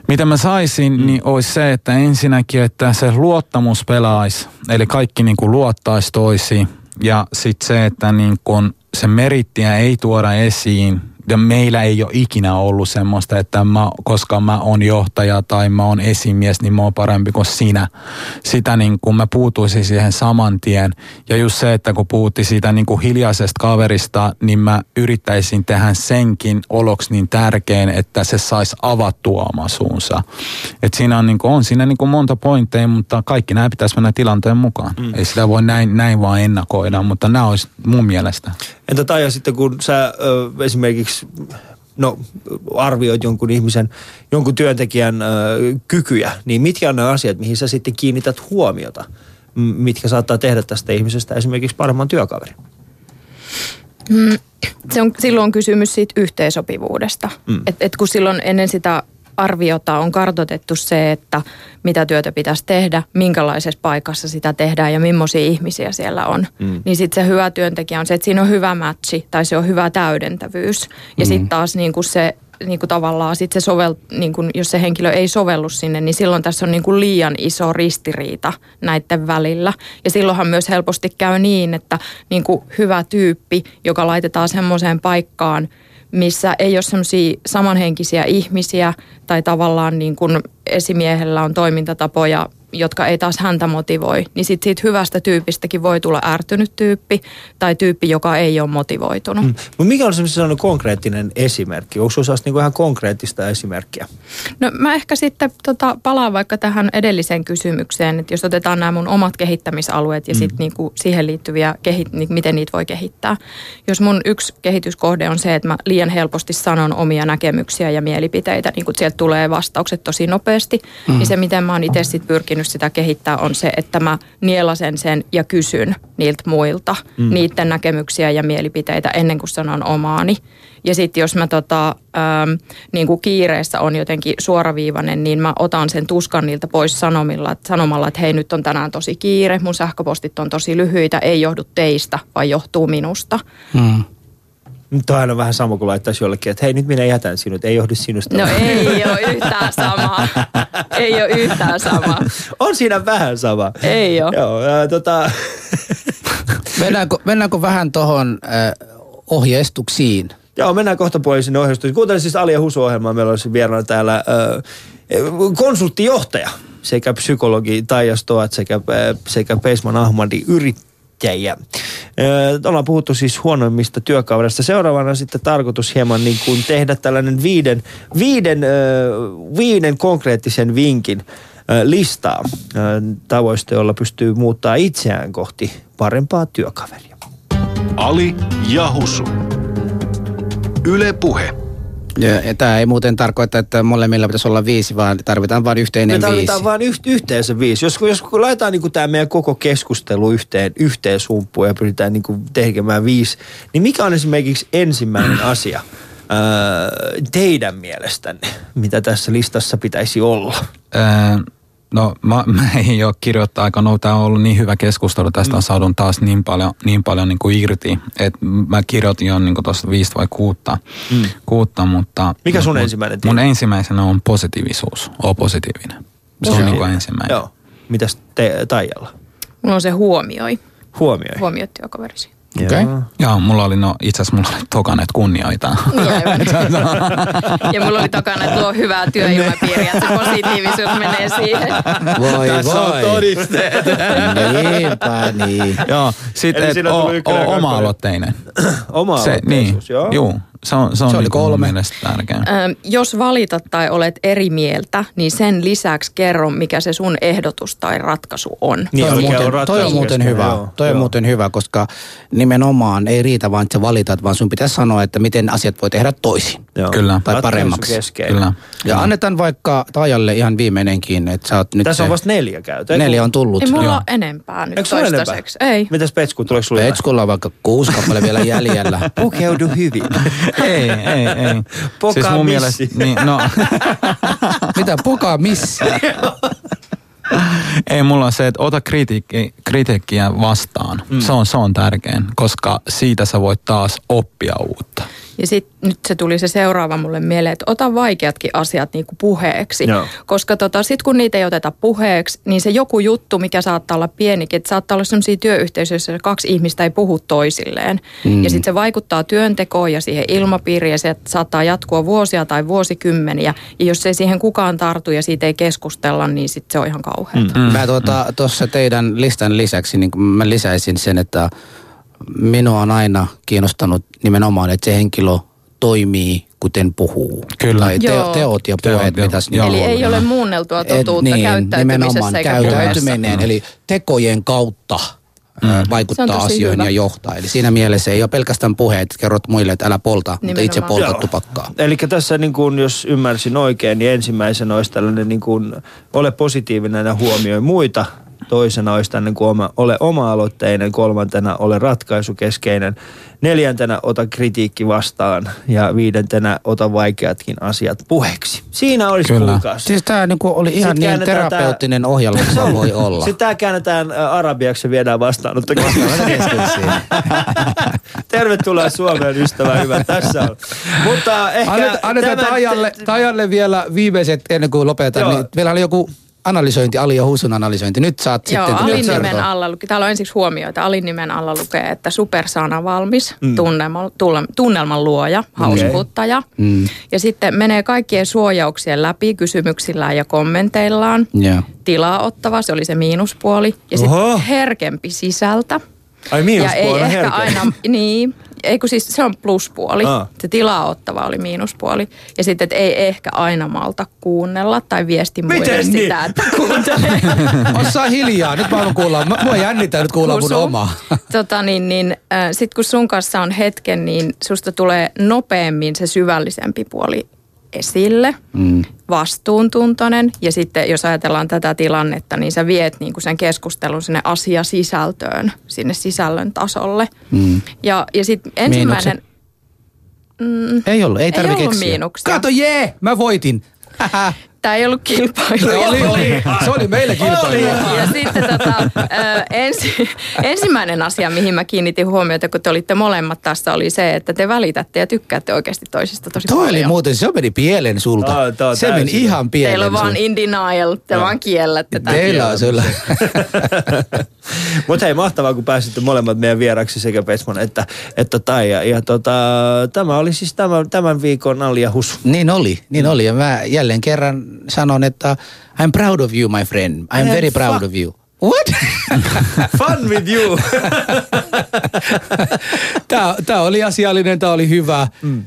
Mitä mä saisin, mm. niin olisi se, että ensinnäkin, että se luottamus pelaisi, eli kaikki niin kuin luottaisi toisiin. Ja sitten se, että niin kuin se merittiä ei tuoda esiin, ja meillä ei ole ikinä ollut semmoista, että mä, koska mä oon johtaja tai mä oon esimies, niin mä oon parempi kuin sinä. Sitä niin kuin mä puutuisin siihen saman tien. Ja just se, että kun puhuttiin siitä niin kuin hiljaisesta kaverista, niin mä yrittäisin tehdä senkin oloksi niin tärkein, että se saisi avattua oma suunsa. Et siinä on, niin kuin, on siinä niin kuin monta pointteja, mutta kaikki nämä pitäisi mennä tilanteen mukaan. Mm. Ei sitä voi näin, näin vaan ennakoida, mutta nämä olisi mun mielestä. Entä Taija sitten, kun sä ö, esimerkiksi no, arvioit jonkun ihmisen, jonkun työntekijän ö, kykyjä, niin mitkä on ne asiat, mihin sä sitten kiinnität huomiota, mitkä saattaa tehdä tästä ihmisestä esimerkiksi paremman työkaverin? Se on, silloin on kysymys siitä yhteensopivuudesta. Mm. Et, et kun silloin ennen sitä arviota, on kartotettu se, että mitä työtä pitäisi tehdä, minkälaisessa paikassa sitä tehdään ja millaisia ihmisiä siellä on. Mm. Niin sitten se hyvä työntekijä on se, että siinä on hyvä matchi tai se on hyvä täydentävyys. Ja mm. sitten taas niin kuin se niin kuin tavallaan sit se sovel, niin kuin, jos se henkilö ei sovellu sinne, niin silloin tässä on niin kuin liian iso ristiriita näiden välillä. Ja silloinhan myös helposti käy niin, että niin kuin hyvä tyyppi, joka laitetaan semmoiseen paikkaan, missä ei ole semmoisia samanhenkisiä ihmisiä tai tavallaan niin kuin esimiehellä on toimintatapoja, jotka ei taas häntä motivoi, niin sit siitä hyvästä tyypistäkin voi tulla ärtynyt tyyppi tai tyyppi, joka ei ole motivoitunut. Mm. Mutta mikä on sellainen konkreettinen esimerkki? Onko sinulla niinku ihan konkreettista esimerkkiä? No mä ehkä sitten tota, palaan vaikka tähän edelliseen kysymykseen, että jos otetaan nämä mun omat kehittämisalueet ja mm. sitten niinku siihen liittyviä, kehit, niin miten niitä voi kehittää. Jos mun yksi kehityskohde on se, että mä liian helposti sanon omia näkemyksiä ja mielipiteitä, niin kun sieltä tulee vastaukset tosi nopeasti, mm. niin se miten mä oon itse sitten pyrkinyt yrittänyt sitä kehittää on se, että mä nielasen sen ja kysyn niiltä muilta mm. niiden näkemyksiä ja mielipiteitä ennen kuin sanon omaani. Ja sitten jos mä tota, ähm, niin kuin kiireessä on jotenkin suoraviivainen, niin mä otan sen tuskan niiltä pois sanomilla, että sanomalla, että hei nyt on tänään tosi kiire, mun sähköpostit on tosi lyhyitä, ei johdu teistä, vaan johtuu minusta. Mm. Nyt on aina vähän sama kuin laittaisi jollekin, että hei nyt minä jätän sinut, ei johdu sinusta. No ei ole yhtään sama. Ei ole yhtään sama. On siinä vähän sama. Ei ole. Joo, äh, tota... mennäänkö, mennäänkö vähän tuohon äh, ohjeistuksiin? Joo, mennään kohta puolin sinne ohjeistuksiin. Kuuntelin siis Alia Husu-ohjelmaa. Meillä olisi vieraana täällä äh, konsulttijohtaja sekä psykologi Taija Stoat sekä, sekä Peisman Ahmadi yrittäjä yrittäjiä. ollaan puhuttu siis huonoimmista työkavereista. Seuraavana sitten tarkoitus hieman niin kuin tehdä tällainen viiden, viiden, viiden konkreettisen vinkin listaa tavoista, joilla pystyy muuttaa itseään kohti parempaa työkaveria. Ali Jahusu. Yle Puhe. Ja, tämä ei muuten tarkoita, että molemmilla pitäisi olla viisi, vaan tarvitaan vain yhteinen viisi. Me tarvitaan vain yh, yhteensä viisi. Jos, jos kun laitetaan niin tämä meidän koko keskustelu yhteen, yhteen sumppuun ja pyritään niin kuin tekemään viisi, niin mikä on esimerkiksi ensimmäinen asia ää, teidän mielestänne, mitä tässä listassa pitäisi olla? Ää, No mä, mä ei ole kirjoittaa aika, no tämä on ollut niin hyvä keskustelu, tästä mm. on saadun taas niin paljon, niin paljon niin kuin irti, että mä kirjoitin jo niin tuosta viisi vai kuutta, mm. kuutta mutta... Mikä sun mut, ensimmäinen Mun ensimmäisenä on positiivisuus, o positiivinen. Se on niin kuin ensimmäinen. Joo. Mitäs te, Taijalla? On se huomioi. Huomioi? Huomiot työkaverisi. Okei. Okay. Joo, mulla oli, no itse asiassa mulla oli tokanet kunnioita. ja mulla oli tokana, että luo hyvää työilmapiiriä, että se positiivisuus menee siihen. Voi Tässä voi. on todisteet. Niinpä niin. Joo, sitten oma-aloitteinen. Oma-aloitteisuus, niin, joo. Joo, se on, se on se oli niin kolme. mielestä tärkeä. Ö, jos valitat tai olet eri mieltä, niin sen lisäksi kerro, mikä se sun ehdotus tai ratkaisu on. Niin, toi, on muuten, on toi on muuten hyvä. Joo, toi on joo. muuten hyvä, koska nimenomaan ei riitä vaan, että sä valitat, vaan sun pitäisi sanoa, että miten asiat voi tehdä toisin. Joo. Kyllä. Tai Ratkaisu paremmaksi. keskeinen. Kyllä. Ja annetaan vaikka Taajalle ihan viimeinenkin, että sä oot nyt Tässä se, on vasta neljä käyty. neljä on tullut. Ei mulla Joo. ole enempää nyt Eikö sulla enempää? toistaiseksi. Ei. Mitäs Petsku, tuleeko sulle Petskulla on vaikka kuusi kappale vielä jäljellä. Pukeudu hyvin. ei, ei, ei. Poka siis mun missi. mielestä, niin, no, Mitä pokaa missä? ei mulla on se, että ota kritiikki, kritiikkiä vastaan. Mm. Se, on, se on tärkein, koska siitä sä voit taas oppia uutta. Ja sitten nyt se tuli se seuraava mulle mieleen, että ota vaikeatkin asiat niinku puheeksi. Joo. Koska tota, sitten kun niitä ei oteta puheeksi, niin se joku juttu, mikä saattaa olla pienikin, että saattaa olla sellaisia työyhteisöjä, joissa kaksi ihmistä ei puhu toisilleen. Mm. Ja sitten se vaikuttaa työntekoon ja siihen ilmapiiriin ja se saattaa jatkua vuosia tai vuosikymmeniä. Ja jos ei siihen kukaan tartu ja siitä ei keskustella, niin sitten se on ihan kauheata. Mm. Mä tuota, tuossa teidän listan lisäksi, niin mä lisäisin sen, että minua on aina kiinnostanut nimenomaan, että se henkilö toimii kuten puhuu. Kyllä. Tai te, Joo. teot ja Teot, puheet joo. pitäisi Joo. Eli ei olla. ole muunneltua Et totuutta niin, käyttäytymisessä nimenomaan eikä käyttäytyminen, eli tekojen kautta mm. Vaikuttaa asioihin hyvä. ja johtaa. Eli siinä mielessä ei ole pelkästään puheet, että kerrot muille, että älä polta, mutta Nimenomaan. itse polta Joo. tupakkaa. Eli tässä niin kuin, jos ymmärsin oikein, niin ensimmäisenä olisi tällainen niin kuin, ole positiivinen ja huomioi muita. Toisena olisi tänne kuin oma, ole oma-aloitteinen, kolmantena ole ratkaisukeskeinen, neljäntenä ota kritiikki vastaan ja viidentenä ota vaikeatkin asiat puheeksi. Siinä olisi Kyllä. kuulkaas. Siis tämä niinku oli ihan Sitten niin terapeuttinen ohjelma, kuin se voi olla. Sitten tämä käännetään arabiaksi ja viedään vastaanottokeskukseen. Tervetuloa Suomeen, ystävä hyvä. Tässä on. Mutta ehkä... Annetaan, annetaan tämä- Taijalle, Taijalle vielä viimeiset ennen kuin lopetan. Joo. Niin meillä oli joku analysointi, Ali ja Husun analysointi. Nyt saat Joo, sitten Alin nimen alla, luki- täällä on ensiksi huomioita. Alin nimen alla lukee, että supersana valmis, mm. tunnelman, tunnelman, tunnelman luoja, hauskuuttaja. Mm. Ja sitten menee kaikkien suojauksien läpi kysymyksillään ja kommenteillaan. Joo. Tilaa ottava, se oli se miinuspuoli. Ja sitten herkempi sisältä. Ai ja miinuspuoli ei on ehkä herkempi. aina, niin, ei kun siis se on pluspuoli. Aa. Se tilaa ottava oli miinuspuoli. Ja sitten, että ei ehkä aina malta kuunnella tai viesti Miten muille niin? sitä, että kuuntelee. Osaa hiljaa. Nyt mä haluan kuulla. Mua jännittää nyt kuulla mun omaa. Tota niin, niin äh, sit kun sun kanssa on hetken, niin susta tulee nopeammin se syvällisempi puoli esille, mm. vastuuntuntoinen. Ja sitten jos ajatellaan tätä tilannetta, niin sä viet niinku sen keskustelun sinne asiasisältöön, sinne sisällön tasolle. Mm. Ja, ja sitten ensimmäinen... Ei ollut, ei tarvitse keksiä. miinuksia. Kato, jee, mä voitin. Tämä ei ollut kilpailu. Se oli, oli. Se oli meille kilpailu. Ja sitten tota, ensi, ensimmäinen asia, mihin mä kiinnitin huomiota, kun te olitte molemmat tässä, oli se, että te välitätte ja tykkäätte oikeasti toisista tosi Toi oli paljon. muuten, se meni pielen sulta. Tää- tää on se meni täysin. ihan pielen Teillä on vaan in denial, te vaan kiellätte tätä. Teillä on kyllä. Mutta hei, mahtavaa, kun pääsitte molemmat meidän vieraksi sekä Petsman että, että Taija. Ja tota, tämä oli siis tämän, tämän viikon Ali ja Husu. Niin oli, niin oli. Ja mä jälleen kerran sanon, että I'm proud of you, my friend. I'm very proud of you. What? Fun with you! Tää, tää oli asiallinen, tää oli hyvä. Mm.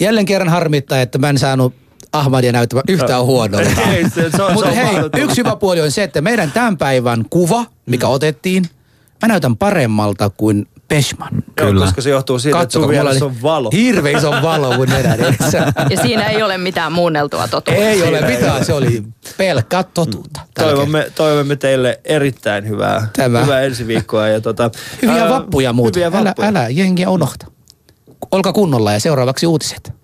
Jälleen kerran harmittaa, että mä en saanut Ahmadia näyttämään yhtään huonolta. Mutta hei, yksi hyvä puoli on se, että meidän tämän päivän kuva, mikä otettiin, mä näytän paremmalta kuin Peshman. Joo, Kyllä. koska se johtuu siitä, että vieressä oli on valo. Hirveä iso valo mun nenän edessä. Ja siinä ei ole mitään muunneltua totuutta. Ei ole mitään, se oli pelkkää totuutta. kertaa. Toivomme, toivomme teille erittäin hyvää, Tämä. hyvää ensi viikkoa. Ja tota, Hyviä ää, vappuja muuten. Hyviä vappuja. Älä, älä jengiä unohta. Olkaa kunnolla ja seuraavaksi uutiset.